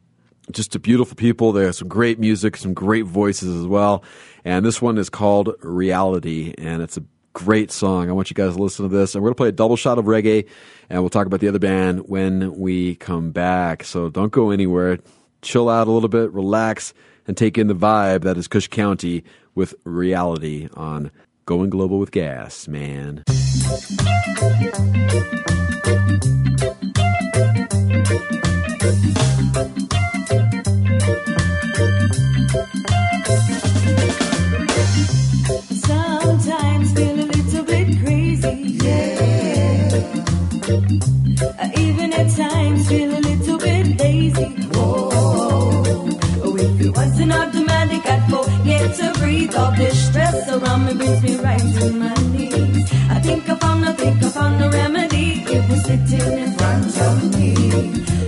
just a beautiful people. They have some great music, some great voices as well. And this one is called Reality, and it's a great song. I want you guys to listen to this. And we're going to play a double shot of reggae, and we'll talk about the other band when we come back. So don't go anywhere. Chill out a little bit, relax, and take in the vibe that is Cush County with Reality on Going Global with Gass, man. Sometimes feel a little bit crazy, yeah. Even at times feel a little bit lazy. Whoa. If it wasn't to breathe. All this stress around me brings me right to my knees. I think I found, I think I found a remedy. It was sitting in front of me.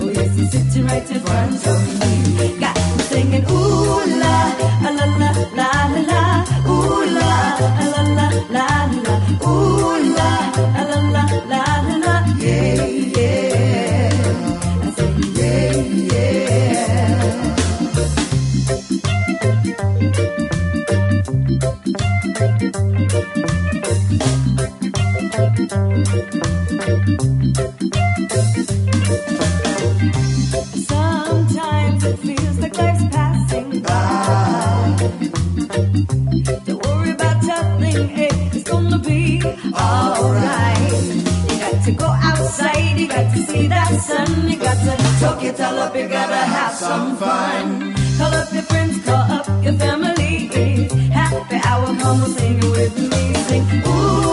Oh, yes, it's sitting right in front of me. Got me singing, ooh la, la la la la la, ooh la, la la la la, ooh la you gotta have some fun. Call up your friends, call up your family. Happy hour, come sing it with me. Sing, ooh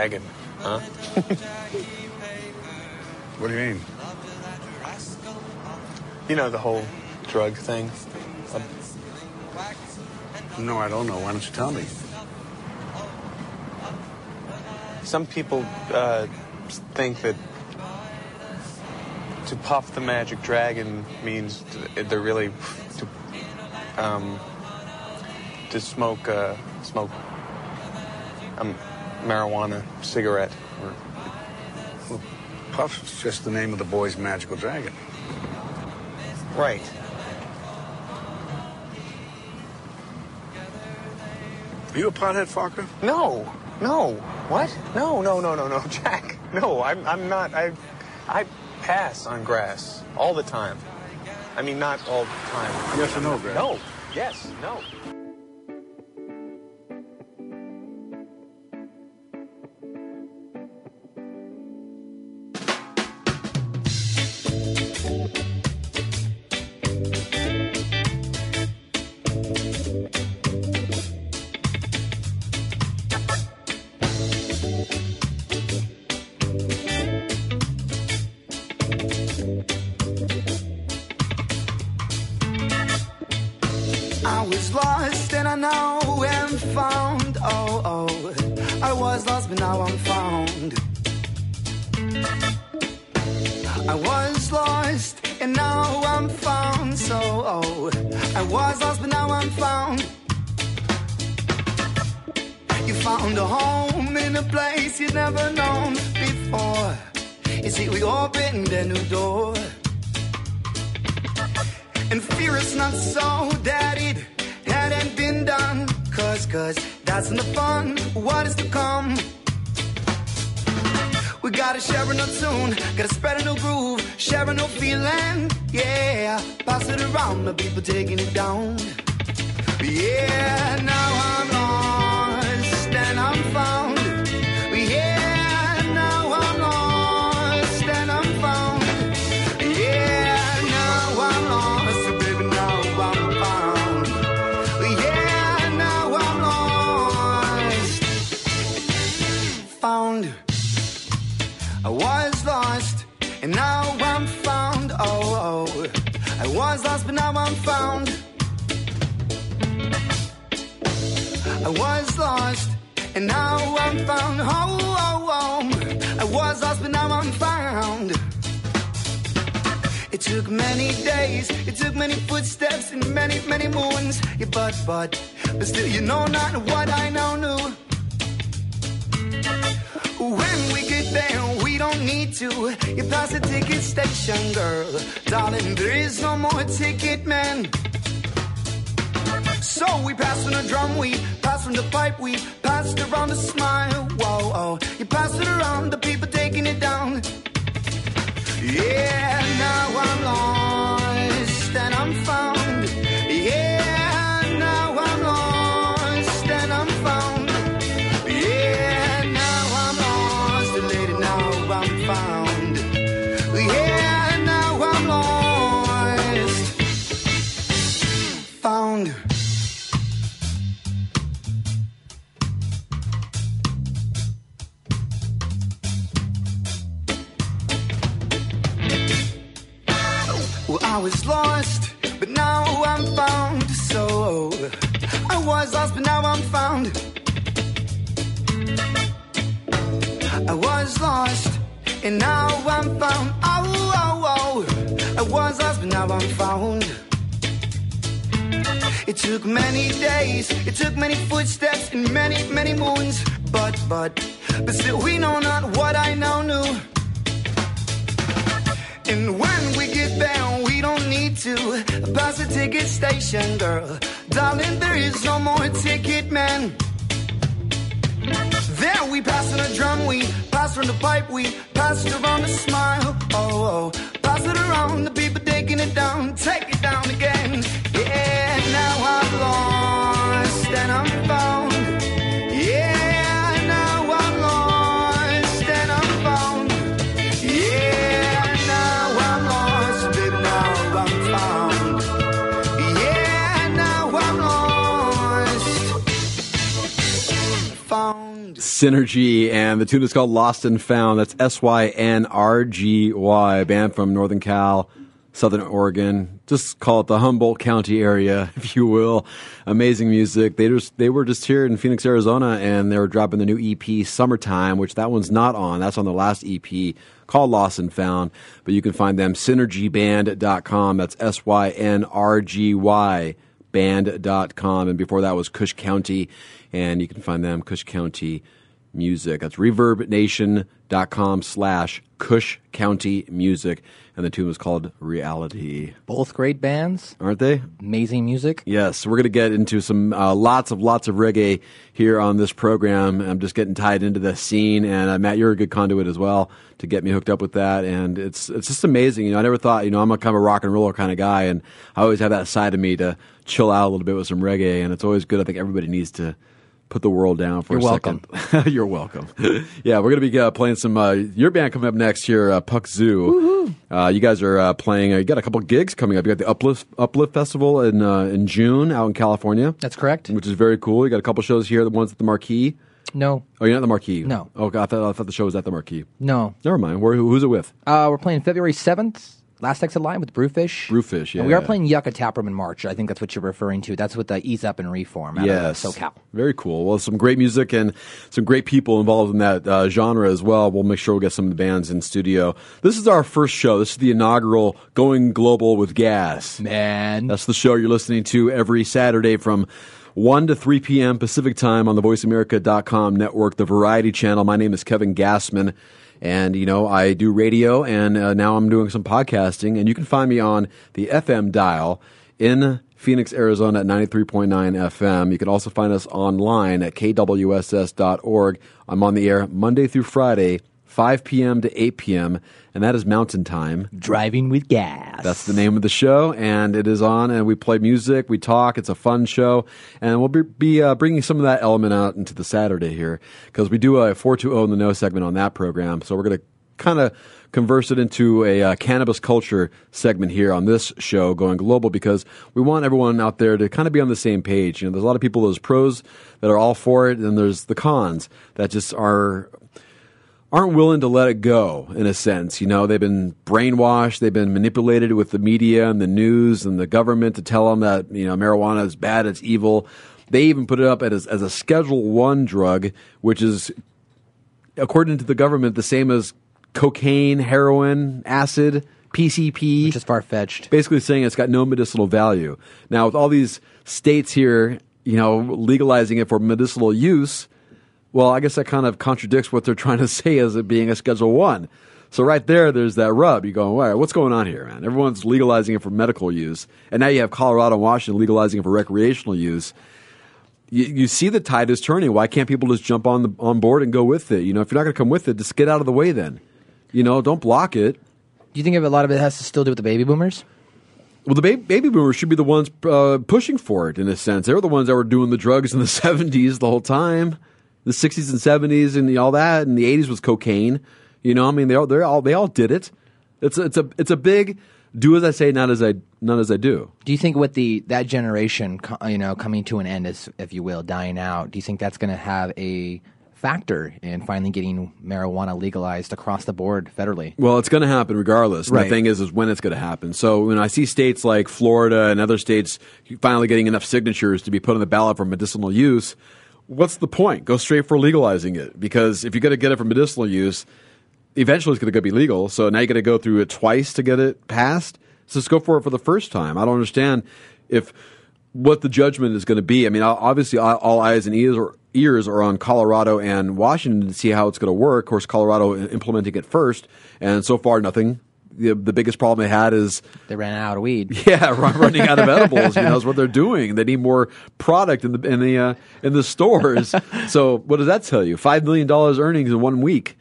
really about a dragon, huh? What do you mean? You know the whole drug thing. No, I don't know. Why don't you tell me? Some people uh, think that to puff the magic dragon means they're really to um, to smoke uh, smoke marijuana cigarette. Or, Well, Puff's just the name of the boy's magical dragon. right. Are you a pothead, Falker? No, no. What? No, no, no, no, no, Jack. No, I'm, I'm not. I, I pass on grass all the time. I mean, not all the time. Yes or no, Greg? No. Yes. No. never known before. You see, we opened a new door. And fear is not so that it hadn't been done. Cause, cause that's not the fun. What is to come? We gotta share a new tune, gotta spread a new groove, share a new feeling. Yeah, pass it around, the people taking it down. Yeah, now I'm was lost, but now I'm found. I was lost, and now I'm found. Oh, oh, oh. I was lost, but now I'm found. It took many days, it took many footsteps and many, many moons. Yeah, but, but, but still, you know not what I now knew. When we get there, we don't need to. You pass the ticket station, girl. Darling, there is no more ticket man. So we pass on the drum, we pass from the pipe, we pass it around the smile. Whoa, oh, you pass it around, the people taking it down. Yeah, now I'm lost was lost, but now I'm found. I was lost, and now I'm found. Oh, oh, oh. I was lost, but now I'm found. It took many days, it took many footsteps and many, many moons. But, but, but still, we know not what I now knew. And when we get there, we don't need to pass the ticket station, girl. Darling, there is no more ticket man. There we pass on a drum, we pass from the pipe, we pass it around a smile. Oh, oh, pass it around, the people taking it down, take it down again. Synrgy, and the tune is called Lost and Found. That's S Y N R G Y, band from Northern Cal, Southern Oregon. Just call it the Humboldt County area, if you will. Amazing music. They just they were just here in Phoenix, Arizona, and they were dropping the new EP Summertime, which that one's not on. That's on the last EP called Lost and Found. But you can find them synrgyband.com. That's S Y N R G Y band.com. And before that was Cush County. And you can find them, Cush County Music. That's reverbnation.com slash Cush County Music. And the tune was called Reality. Both great bands. Aren't they? Amazing music. Yes, we're going to get into some uh, lots of lots of reggae here on this program. I'm just getting tied into the scene, and uh, Matt, you're a good conduit as well to get me hooked up with that. And it's it's just amazing. You know, I never thought you know I'm a kind of a rock and roller kind of guy, and I always have that side of me to chill out a little bit with some reggae, and it's always good. I think everybody needs to put the world down for You're a welcome. second. You're welcome. yeah, we're going to be uh, playing some uh, your band coming up next here, uh, Puck Zoo. Uh, you guys are uh, playing. Uh, you got a couple gigs coming up. You got the Uplift Uplift Festival in uh, in June out in California. That's correct. Which is very cool. You got a couple shows here. The ones at the Marquee. No. Oh, you're not the Marquee. No. Oh, God, I thought, I thought the show was at the Marquee. No. Never mind. Where, who's it with? Uh, we're playing February 7th, Last Exit Live with Brewfish. Brewfish. Yeah. and we are yeah. playing Yucca Taproom in March. I think that's what you're referring to. That's with the Ease Up and Reform out Yes. of SoCal. Very cool. Well, some great music and some great people involved in that uh, genre as well. We'll make sure we get some of the bands in studio. This is our first show. This is the inaugural Going Global with Gass. Man. That's the show you're listening to every Saturday from 1 to 3 p.m. Pacific time on the VoiceAmerica.com network, the Variety Channel. My name is Kevin Gassman. And, you know, I do radio and uh, now I'm doing some podcasting. And you can find me on the FM dial in Phoenix, Arizona at 93.9 FM. You can also find us online at kwss.org. I'm on the air Monday through Friday, 5 p.m. to 8 p.m., and that is Mountain Time. Driving with gas. That's the name of the show, and it is on, and we play music, we talk. It's a fun show, and we'll be, be uh, bringing some of that element out into the Saturday here because we do a 420 in the know segment on that program. So we're going to kind of converse it into a uh, cannabis culture segment here on this show going global because we want everyone out there to kind of be on the same page. You know, there's a lot of people, those pros that are all for it, and there's the cons that just are aren't willing to let it go in a sense. You know, they've been brainwashed, they've been manipulated with the media and the news and the government to tell them that, you know, marijuana is bad, it's evil. They even put it up as, as a Schedule 1 drug, which is, according to the government, the same as cocaine, heroin, acid, PCP. Which is far fetched. Basically saying it's got no medicinal value. Now, with all these states here, you know, legalizing it for medicinal use, well, I guess that kind of contradicts what they're trying to say as it being a Schedule One. So right there, there's that rub. You go, all right, what's going on here, man? Everyone's legalizing it for medical use, and now you have Colorado and Washington legalizing it for recreational use. You, you see the tide is turning. Why can't people just jump on the on board and go with it? You know, if you're not going to come with it, just get out of the way. Then, you know, don't block it. Do you think a lot of it has to still do with the baby boomers? Well, the ba- baby boomers should be the ones uh, pushing for it in a sense. They were the ones that were doing the drugs in the 70s the whole time, the 60s and 70s and all that, and the 80s was cocaine. You know, I mean, they all they all they all did it. It's a, it's a it's a big do as I say, not as I not as I do. Do you think with the that generation, you know, coming to an end, as if you will, dying out, do you think that's going to have a factor in finally getting marijuana legalized across the board federally? Well, it's going to happen regardless. Right. The thing is, is when it's going to happen. So when I see states like Florida and other states finally getting enough signatures to be put on the ballot for medicinal use, what's the point? Go straight for legalizing it because if you're going to get it for medicinal use, eventually it's going to be legal. So now you got to go through it twice to get it passed. So just go for it for the first time. I don't understand if what the judgment is going to be. I mean, obviously, all eyes and ears are, ears are on Colorado and Washington to see how it's going to work. Of course, Colorado implementing it first, and so far nothing. The, the biggest problem they had is They ran out of weed. yeah, run- running out of edibles. You know, is what they're doing. They need more product in the in the uh, in the stores. so what does that tell you? Five million dollars earnings in one week.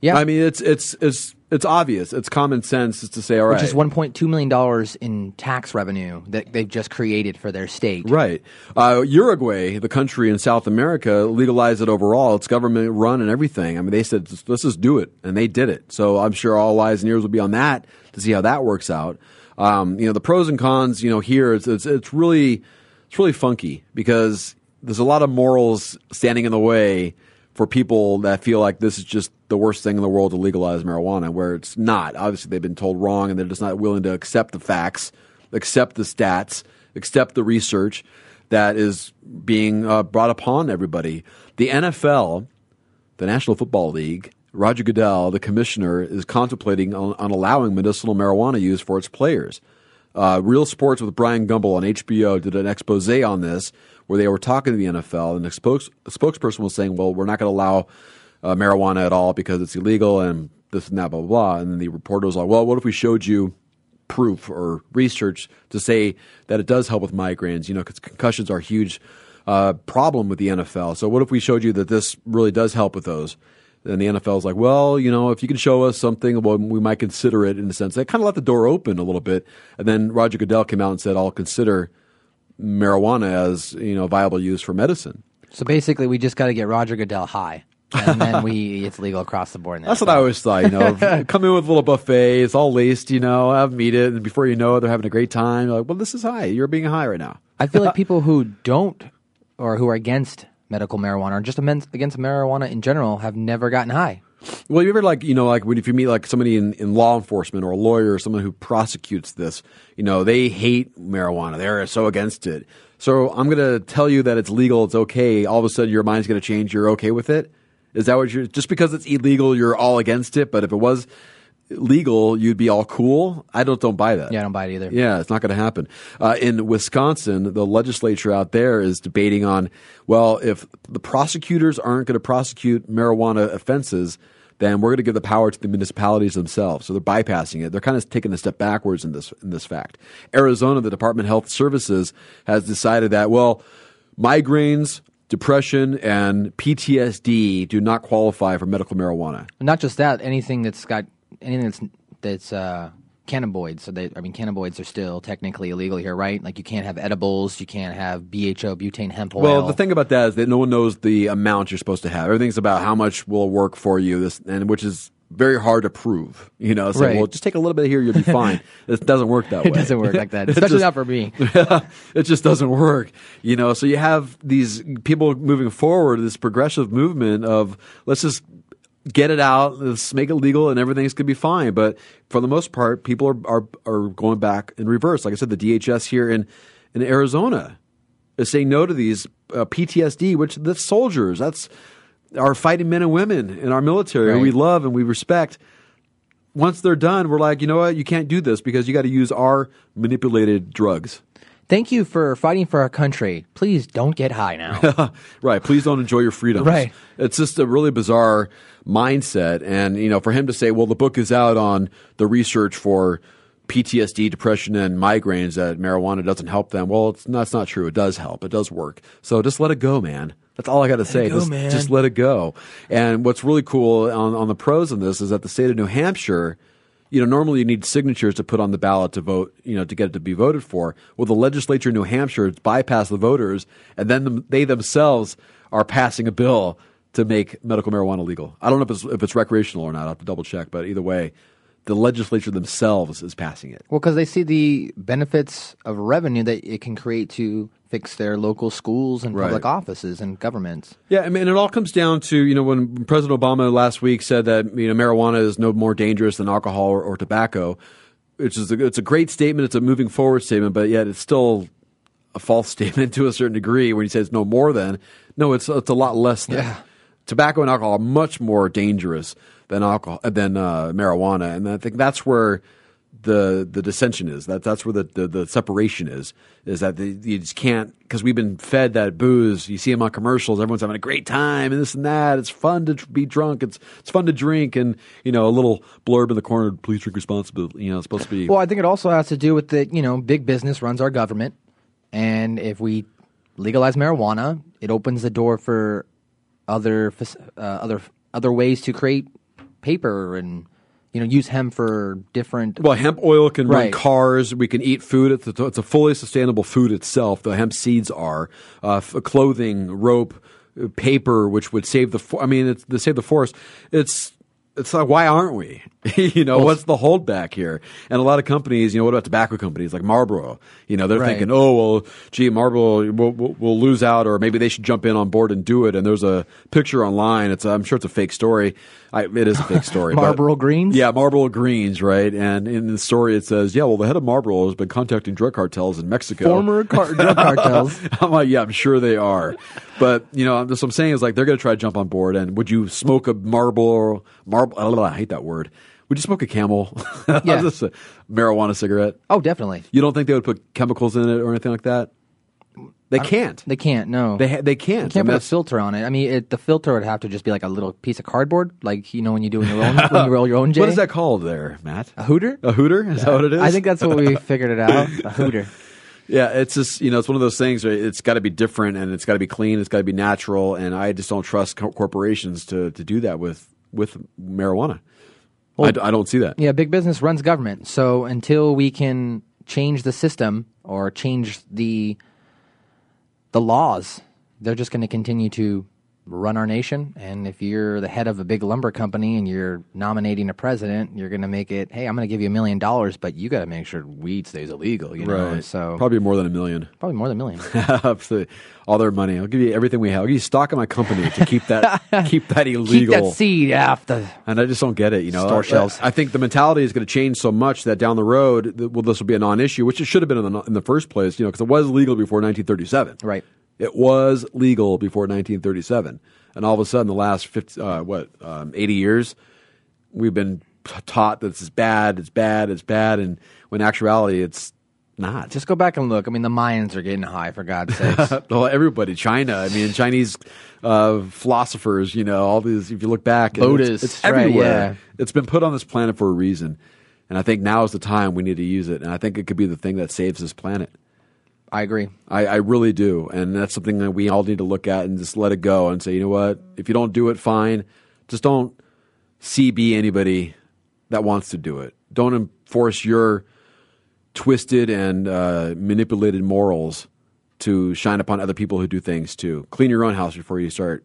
Yeah, I mean it's it's it's it's obvious. It's common sense is to say, all right, Which is one point two million dollars in tax revenue that they've just created for their state. Right. Uh, Uruguay, the country in South America, legalized it overall. It's government run and everything. I mean, they said, let's just do it. And they did it. So I'm sure all eyes and ears will be on that to see how that works out. Um, you know, the pros and cons, you know, here, it's, it's, it's really, it's really funky because there's a lot of morals standing in the way for people that feel like this is just the worst thing in the world to legalize marijuana, where it's not. Obviously, they've been told wrong, and they're just not willing to accept the facts, accept the stats, accept the research that is being uh, brought upon everybody. The NFL, the National Football League, Roger Goodell, the commissioner, is contemplating on, on allowing medicinal marijuana use for its players. Uh, Real Sports with Bryant Gumbel on HBO did an expose on this where they were talking to the NFL, and the spokes, spokesperson was saying, "Well, we're not going to allow uh, marijuana at all because it's illegal and this and that, blah blah blah." And then the reporter was like, "Well, what if we showed you proof or research to say that it does help with migraines? You know, because concussions are a huge uh, problem with the NFL. So what if we showed you that this really does help with those?" And the NFL is like, well, you know, if you can show us something, well, we might consider it in a sense. They kind of let the door open a little bit. And then Roger Goodell came out and said, I'll consider marijuana as, you know, viable use for medicine. So basically, we just got to get Roger Goodell high, and then we it's legal across the board. That's what I always thought, you know. come in with a little buffet, it's all laced, you know, have eat it, and before you know it, they're having a great time. You're like, well, this is high. You're being high right now. I feel like people who don't or who are against medical marijuana or just against marijuana in general have never gotten high. Well, you ever like you know like when if you meet like somebody in, in law enforcement or a lawyer or someone who prosecutes this, you know they hate marijuana. They're so against it. So I'm going to tell you that it's legal, it's okay. All of a sudden, your mind's going to change. You're okay with it. Is that what you're? Just because it's illegal, you're all against it. But if it was legal, you'd be all cool. I don't don't buy that. Yeah, I don't buy it either. Yeah, it's not going to happen. Uh, in Wisconsin, the legislature out there is debating on well, if the prosecutors aren't going to prosecute marijuana offenses, then we're going to give the power to the municipalities themselves. So they're bypassing it. They're kind of taking a step backwards in this in this fact. Arizona, the Department of Health Services has decided that well, migraines. Depression and PTSD do not qualify for medical marijuana. Not just that, anything that's got anything that's that's uh, cannabinoids. So they, I mean, cannabinoids are still technically illegal here, right? Like you can't have edibles, you can't have BHO, butane hemp oil. Well, the thing about that is that no one knows the amount you're supposed to have. Everything's about how much will work for you, this and which is very hard to prove. You know, so Right. well, just take a little bit here, you'll be fine. it doesn't work that way. It doesn't work like that, especially just- not for me. it just doesn't work. You know, so you have these people moving forward, this progressive movement of let's just get it out, let's make it legal, and everything's gonna be fine. But for the most part, people are are, are going back in reverse. Like I said, the DHS here in in Arizona is saying no to these uh, PTSD, which the soldiers that's our fighting men and women in our military who we love and we respect. Once they're done, we're like, you know what? You can't do this because you got to use our manipulated drugs. Thank you for fighting for our country. Please don't get high now. right. Please don't enjoy your freedoms. Right. It's just a really bizarre mindset. And, you know, for him to say, well, the book is out on the research for PTSD, depression, and migraines that marijuana doesn't help them. Well, it's, that's not true. It does help. It does work. So just let it go, man. That's all I got to say. go, just, man. just let it go. And what's really cool on, on the pros in this is that the state of New Hampshire, you know, normally you need signatures to put on the ballot to vote, you know, to get it to be voted for. Well, the legislature in New Hampshire bypassed the voters, and then they themselves are passing a bill to make medical marijuana legal. I don't know if it's, if it's recreational or not. I have to double check, but either way, the legislature themselves is passing it. well, because they see the benefits of revenue that it can create to fix their local schools and Right. public offices and governments. Yeah, I mean, it all comes down to you know when President Obama last week said that you know marijuana is no more dangerous than alcohol or, or tobacco, which is a, it's a great statement. It's a moving forward statement, but yet it's still a false statement to a certain degree when he says no more than. No, it's it's a lot less than. Yeah. Tobacco and alcohol are much more dangerous than alcohol than uh, marijuana, and I think that's where the the dissension is. That that's where the, the, the separation is. Is that the, you just can't because we've been fed that booze. You see them on commercials. Everyone's having a great time and this and that. It's fun to be drunk. It's it's fun to drink and you know a little blurb in the corner. Please drink responsibly. You know, it's supposed to be. Well, I think it also has to do with that, you know, big business runs our government. And if we legalize marijuana, it opens the door for other uh, other other ways to create paper and you know use hemp for different Well, hemp oil can run Right. cars. We can eat food. It's a, it's a fully sustainable food itself. The hemp seeds are uh, clothing, rope, uh, paper, which would save the. I mean, it's to save the forest. It's it's like why aren't we? you know, what's the holdback here? And a lot of companies, you know, what about tobacco companies like Marlboro? You know, they're Right. thinking, oh, well, gee, Marlboro will, will, will lose out, or maybe they should jump in on board and do it. And there's a picture online. It's, I'm sure it's a fake story. I, it is a fake story. but- Marlboro Greens? Yeah, Marlboro Greens, right? And in the story, it says, yeah, well, the head of Marlboro has been contacting drug cartels in Mexico. Former car- drug cartels. I'm like, yeah, I'm sure they are. But, you know, what I'm saying is like, they're going to try to jump on board. And would you smoke a Marlboro, Marlboro, I hate that word. Would you smoke a camel? Yeah. Just uh, a marijuana cigarette? Oh, definitely. You don't think they would put chemicals in it or anything like that? They can't. They can't. No, They ha- they can't. You can't put a filter on it. I mean, it, the filter would have to just be like a little piece of cardboard, like you know when you do in your own when you roll your own J. What is that called there, Matt? A hooter? A hooter? Is that what it is? I think that's what we figured it out. A hooter. Yeah, it's just you know it's one of those things. Where it's got to be different and it's got to be clean. It's got to be natural, and I just don't trust co- corporations to to do that with with marijuana. I, d- I don't see that. Yeah, big business runs government. So until we can change the system or change the the laws, they're just going to continue to run our nation. And if you're the head of a big lumber company and you're nominating a president, you're going to make it, hey, I'm going to give you a million dollars, but you got to make sure weed stays illegal. You know, Right. so Probably more than a million. probably more than a million. Absolutely. All their money. I'll give you everything we have. I'll give you stock in my company to keep that keep that illegal. Keep that seed the And I just don't get it. You know, Store I- shelves. I think the mentality is going to change so much that down the road, well, this will be a non-issue, which it should have been in the, in the first place. You know, because it was legal before 1937. Right. It was legal before 1937, and all of a sudden, the last 50, uh, what um, 80 years, we've been taught that this is bad, it's bad, it's bad, and when in actuality, it's not. Just go back and look. I mean, the Mayans are getting high, for God's sakes. well, everybody, China. I mean, Chinese uh, philosophers. You know, all these. If you look back, Buddhists, it's, it's right, everywhere. yeah. It's been put on this planet for a reason, and I think now is the time we need to use it. And I think it could be the thing that saves this planet. I agree. I, I really do, and that's something that we all need to look at and just let it go and say, you know what? If you don't do it, fine. Just don't CB anybody that wants to do it. Don't enforce your twisted and uh, manipulated morals to shine upon other people who do things too. Clean your own house before you start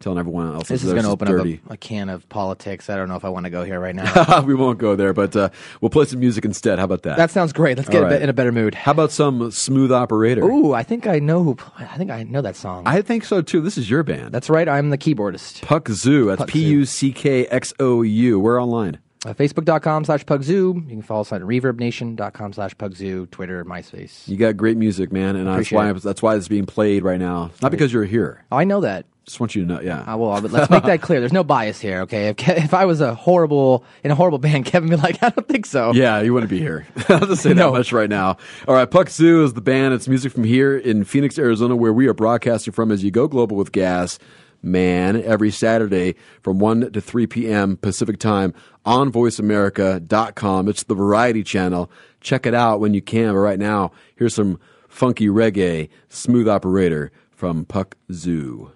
telling everyone else This is going to open dirty. up a, a can of politics. I don't know if I want to go here right now. we won't go there, but uh, we'll play some music instead. How about that? that sounds great. Let's get All a bit- in a better mood. How about some smooth operator? Ooh, I think I know who. I think I know that song. I think so too. This is your band. That's right. I'm the keyboardist. Puck Zoo. That's P U C K X O U. We're online. Uh, Facebook.com slash Pugzoo. You can follow us on ReverbNation.com slash Pugzoo, Twitter, MySpace. You got great music, man, and that's why that's why it's being played right now. Not because you're here. Oh, I know that. Just want you to know. Yeah. Uh, well, but let's make that clear. There's no bias here, okay? If, Ke- if I was a horrible in a horrible band, Kevin would be like, I don't think so. Yeah, you wouldn't be here. I'll just say No. that much right now. All right, Puck Zoo is the band. It's music from here in Phoenix, Arizona, where we are broadcasting from as you go global with Gass. Man, every Saturday from 1 to 3 p.m. Pacific time on voiceamerica.com. It's the variety channel. Check it out when you can. But right now, here's some funky reggae, smooth operator from Puck Zoo.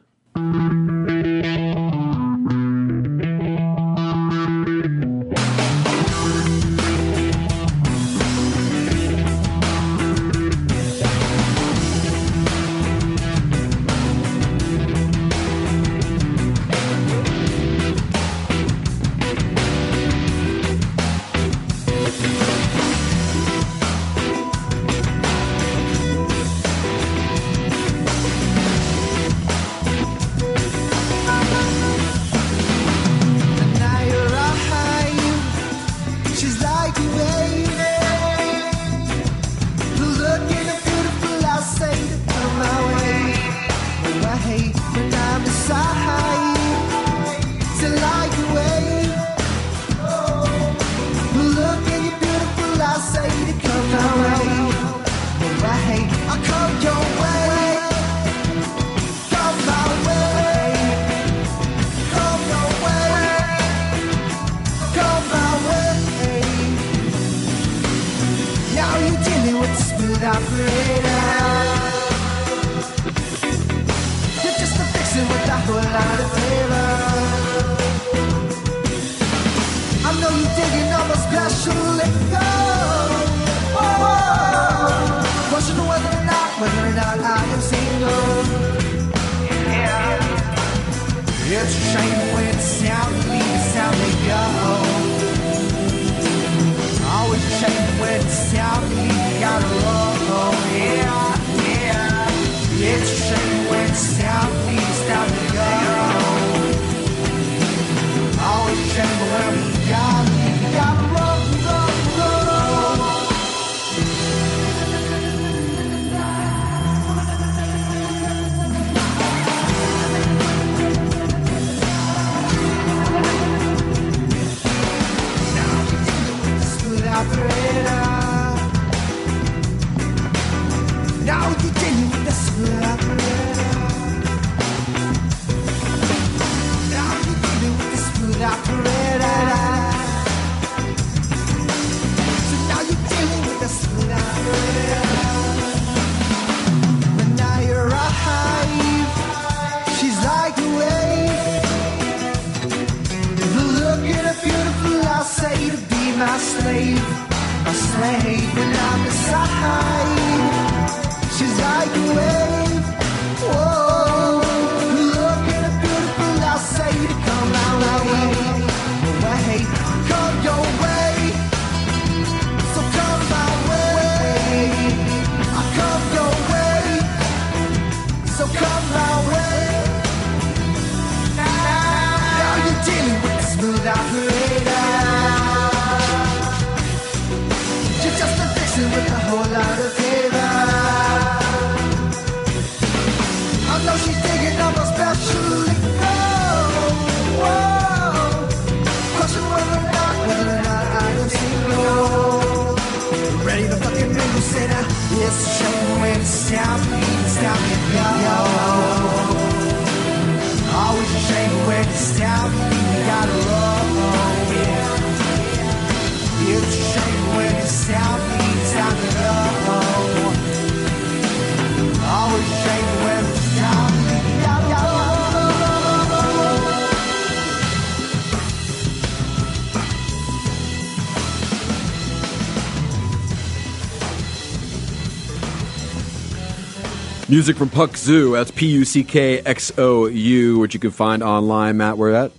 Music from Puck Zoo. That's P U C K X O U, which you can find online. Matt, where at?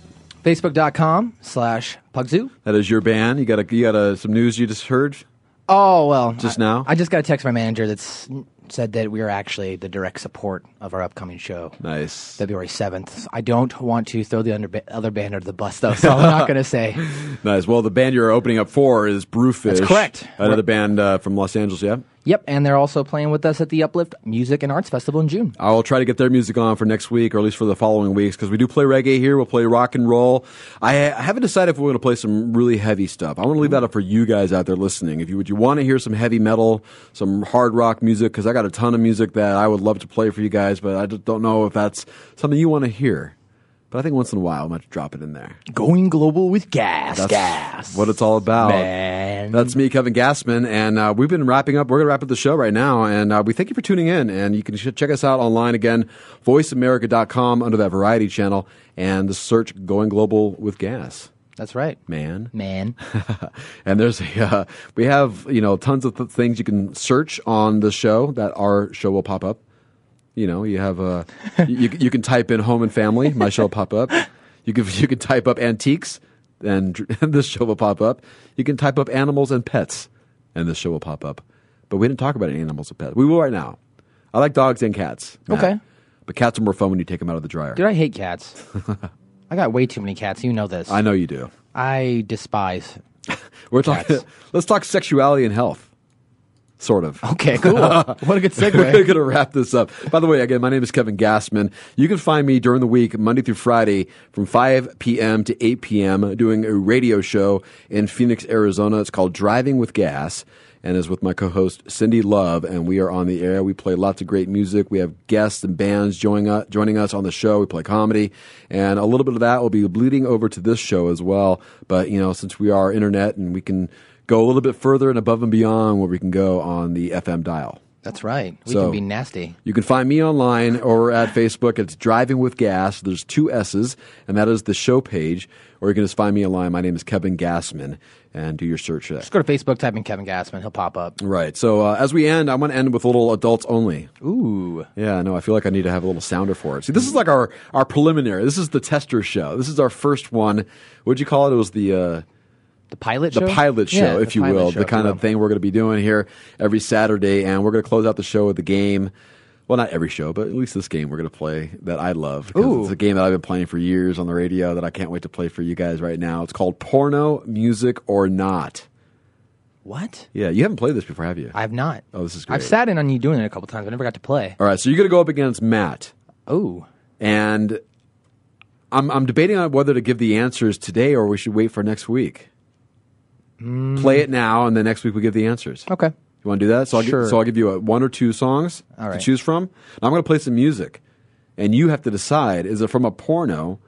Facebook.com slash Pugzoo. That is your band. You got a, you got a, some news you just heard. Oh, well. Just I- now? I just got a text from my manager that's said that we are actually the direct support of our upcoming show. Nice. February 7th. I don't want to throw the under, other band under the bus, though, so I'm not going to say. Nice. Well, the band you're opening up for is Brewfish. That's correct. Another band uh, from Los Angeles. Yeah. Yep, and they're also playing with us at the Uplift Music and Arts Festival in June. I will try to get their music on for next week, or at least for the following weeks, because we do play reggae here. We'll play rock and roll. I, I haven't decided if we're going to play some really heavy stuff. I want to leave that up for you guys out there listening. If you would you want to hear some heavy metal, some hard rock music, because I got a ton of music that I would love to play for you guys, but I just don't know if that's something you want to hear. But I think once in a while I might drop it in there. Going global with Gass, That's Gass. what it's all about. Man. That's me, Kevin Gassman, and uh, we've been wrapping up. We're going to wrap up the show right now, and uh, we thank you for tuning in. And you can ch- check us out online again, voiceamerica.com under that variety channel, and the search "Going Global with Gass." That's right, man. Man. and there's a uh, we have you know tons of th- things you can search on the show that our show will pop up. You know, you have uh, you you can type in home and family, my show will pop up. You can you can type up antiques, and this show will pop up. You can type up animals and pets, and this show will pop up. But we didn't talk about animals and pets. We will right now. I like dogs and cats. Matt. Okay. but cats are more fun when you take them out of the dryer. Dude, I hate cats. I got way too many cats. You know this. I know you do. I despise. We're talking. Let's talk sexuality and health. Sort of. Okay, cool. What a good segue. We're going to wrap this up. By the way, again, my name is Kevin Gassman. You can find me during the week, Monday through Friday, from 5 p.m. to 8 p.m., doing a radio show in Phoenix, Arizona. It's called Driving with Gass and is with my co-host Cindy Love, and we are on the air. We play lots of great music. We have guests and bands joining us, joining us on the show. We play comedy, and a little bit of that will be bleeding over to this show as well. But you know, since we are internet and we can go a little bit further and above and beyond where we can go on the FM dial. That's right. We So- can be nasty. You can find me online or at Facebook. It's Driving with Gass. There's two S's, and that is the show page. Or you can just find me online. My name is Kevin Gassman, and do your search there. Just go to Facebook, type in Kevin Gassman. He'll pop up. Right. So uh, as we end, I want to end with a little adults only. Ooh. Yeah. No, I feel like I need to have a little sounder for it. See, this is like our our preliminary. This is the tester show. This is our first one. What'd you call it? It was the. Uh, the pilot the show? pilot show, Yeah, if you will, show, the kind of thing we're going to be doing here every Saturday, and we're going to close out the show with the game. Well, not every show, but at least this game we're going to play that I love. Ooh. It's a game that I've been playing for years on the radio that I can't wait to play for you guys right now. It's called Porno Music or Not. What? Yeah, you haven't played this before, have you? I have not. Oh, this is great. I've sat in on you doing it a couple times. I never got to play. All right, so you're going to go up against Matt. Oh. And I'm, I'm debating on whether to give the answers today or we should wait for next week. Play it now, and then next week we give the answers. Mm. Okay. You want to do that? So I'll, gi- Sure. so I'll give you a, one or two songs All to choose from. And I'm going to play some music, and you have to decide: is it from a porno,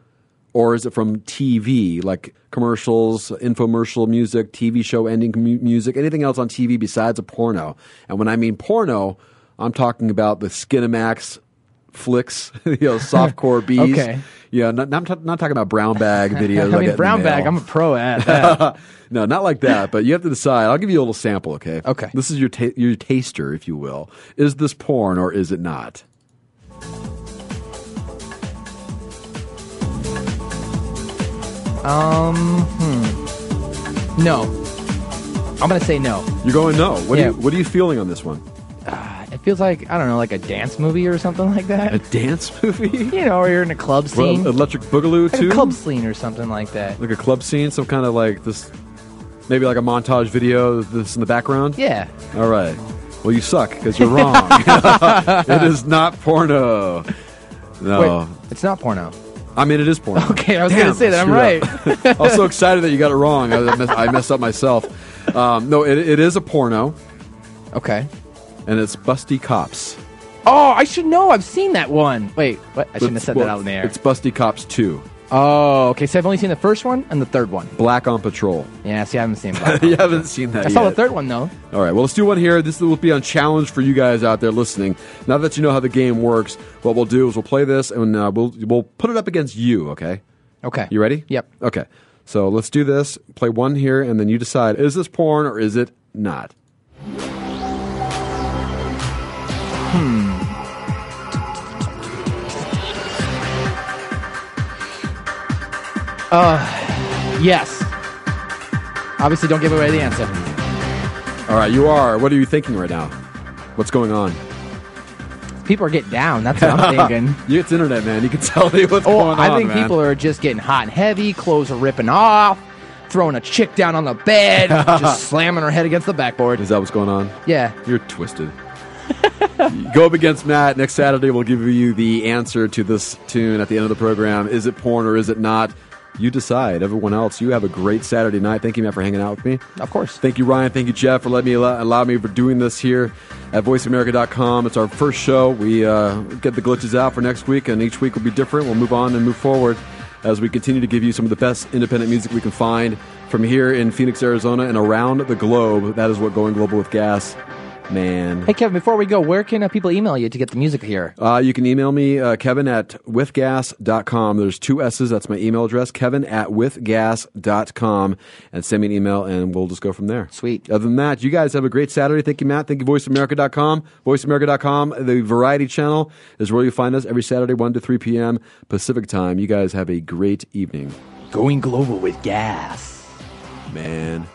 or is it from TV, like commercials, infomercial music, TV show ending mu- music, anything else on TV besides a porno? And when I mean porno, I'm talking about the Skinemax flicks, you know, softcore bees. Okay. Yeah, not, not, not talking about brown bag videos. I I mean, the brown bag. I'm a pro at that. no, not like that. But you have to decide. I'll give you a little sample, okay? Okay. This is your ta- your taster, if you will. Is this porn or is it not? um. Hmm. No. I'm gonna say no. You're going no. What, Yeah. are you, what are you feeling on this one? It feels like I don't know, like a dance movie or something like that. A dance movie? You know, or you're in a club scene, Well, Electric Boogaloo like too? a club scene or something like that. Like a club scene? Some kind of like this, maybe like a montage video, this in the background? Yeah. All right. Well, you suck because you're wrong. it is not porno. No. Wait, it's not porno. I mean, it is porno. Okay, I was Damn, gonna say that I'm screwed right. up. I was so excited that you got it wrong. I messed, I messed up myself. Um, no, it, it is a porno. Okay. And it's Busty Cops. Oh, I should know. I've seen that one. Wait, what? I shouldn't have said Well, that out in the air. It's Busty Cops 2. Oh, okay. So I've only seen the first one and the third one. Black on Patrol. Yeah, see, I haven't seen Black. you haven't seen that I yet. saw the third one though. All right, well, let's do one here. This will be on challenge for you guys out there listening. Now that you know how the game works, what we'll do is we'll play this and uh, we'll we'll put it up against you. Okay. Okay. You ready? Yep. Okay. So let's do this. Play one here, and then you decide: is this porn or is it not? Hmm. Uh, yes. Obviously, don't give away the answer. All right, you are. What are you thinking right now? What's going on? People are getting down. That's what I'm thinking. you, it's internet, man. You can tell me what's Oh, going on. I think man. people are just getting hot and heavy. Clothes are ripping off. Throwing a chick down on the bed, just slamming her head against the backboard. Is that what's going on? Yeah. You're twisted. Go up against Matt next Saturday. We'll give you the answer to this tune at the end of the program. Is it porn or is it not? You decide. Everyone else, you have a great Saturday night. Thank you, Matt, for hanging out with me. Of course. Thank you, Ryan. Thank you, Jeff, for letting me allow, allow me for doing this here at VoiceAmerica.com. It's our first show. We uh, get the glitches out for next week, and each week will be different. We'll move on and move forward as we continue to give you some of the best independent music we can find from here in Phoenix, Arizona, and around the globe. That is what Going Global with Gass, man. Hey, Kevin, before we go, where can uh, people email you to get the music here? Uh, you can email me, uh, Kevin at withgass.com. There's two S's. That's my email address, Kevin at withgass.com. And send me an email and we'll just go from there. Sweet. Other than that, you guys have a great Saturday. Thank you, Matt. Thank you, voiceamerica.com. Voiceamerica.com, the variety channel is where you find us every Saturday, 1 to 3 p.m. Pacific time. You guys have a great evening. Going global with Gass. Man.